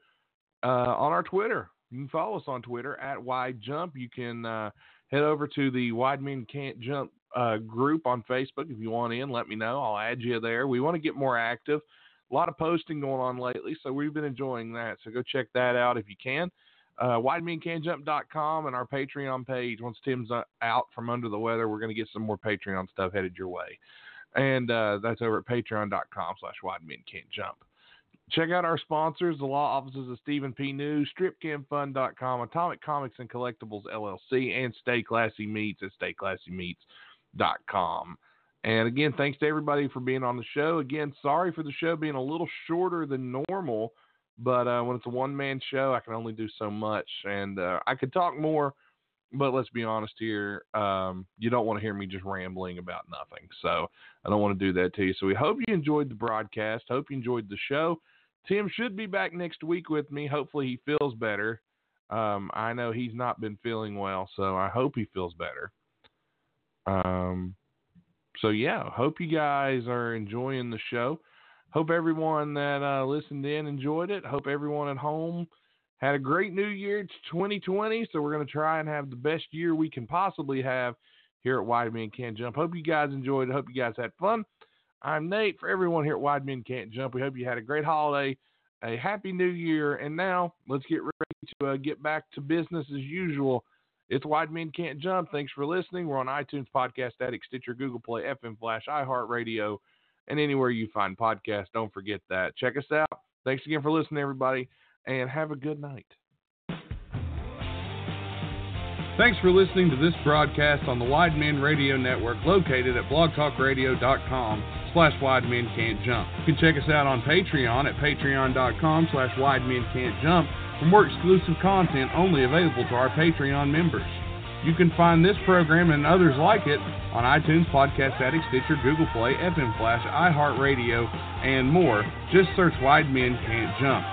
uh, on our Twitter. You can follow us on Twitter at Wide Jump. You can uh, head over to the Wide Men Can't Jump uh, group on Facebook if you want in. Let me know. I'll add you there. We want to get more active. A lot of posting going on lately, so we've been enjoying that. So go check that out if you can. Uh, WideMenCantJump.com and our Patreon page. Once Tim's uh, out from under the weather, we're going to get some more Patreon stuff headed your way. And uh, that's over at patreon.com slash widemencan'tjump. Check out our sponsors, the law offices of Stephen P. News, StripCamFun.com, Atomic Comics and Collectibles LLC, and Stay Classy Meats at StayClassyMeats.com. And again, thanks to everybody for being on the show. Again, sorry for the show being a little shorter than normal, but uh, when it's a one man show, I can only do so much. And uh, I could talk more, but let's be honest here. Um, you don't want to hear me just rambling about nothing. So I don't want to do that to you. So we hope you enjoyed the broadcast. Hope you enjoyed the show. Tim should be back next week with me. Hopefully he feels better. Um, I know he's not been feeling well, so I hope he feels better. Um, so yeah, hope you guys are enjoying the show. Hope everyone that uh, listened in enjoyed it. Hope everyone at home had a great new year. It's 2020, so we're going to try and have the best year we can possibly have here at Wide Men Can't Jump. Hope you guys enjoyed it. Hope you guys had fun. I'm Nate. For everyone here at Wide Men Can't Jump, we hope you had a great holiday, a happy new year, and now let's get ready to uh, get back to business as usual. It's Wide Men Can't Jump. Thanks for listening. We're on iTunes, Podcast Addict, Stitcher, Google Play, FM Flash, iHeartRadio, and anywhere you find podcasts. Don't forget that. Check us out. Thanks again for listening, everybody, and have a good night. Thanks for listening to this broadcast on the Wide Men Radio Network located at blogtalkradio.com slash Wide Men Can't Jump. You can check us out on Patreon at patreon.com slash Wide Men Can't Jump for more exclusive content only available to our Patreon members. You can find this program and others like it on iTunes, Podcast Addict, Stitcher, Google Play, FM Flash, iHeartRadio, and more. Just search Wide Men Can't Jump.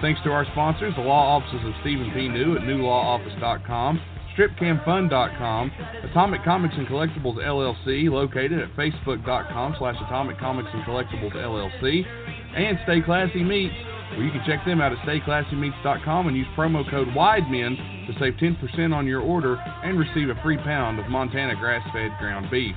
Thanks to our sponsors, the law offices of Stephen P. New at newlawoffice.com, stripcamfun.com, Atomic Comics and Collectibles LLC, located at facebook.com slash Atomic Comics and Collectibles LLC, and Stay Classy Meats, where you can check them out at stayclassymeats.com and use promo code WIDEMEN to save 10% on your order and receive a free pound of Montana grass fed ground beef.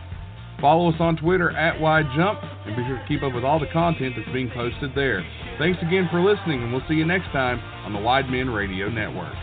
Follow us on Twitter at Wide Jump and be sure to keep up with all the content that's being posted there. Thanks again for listening, and we'll see you next time on the Wide Men Radio Network.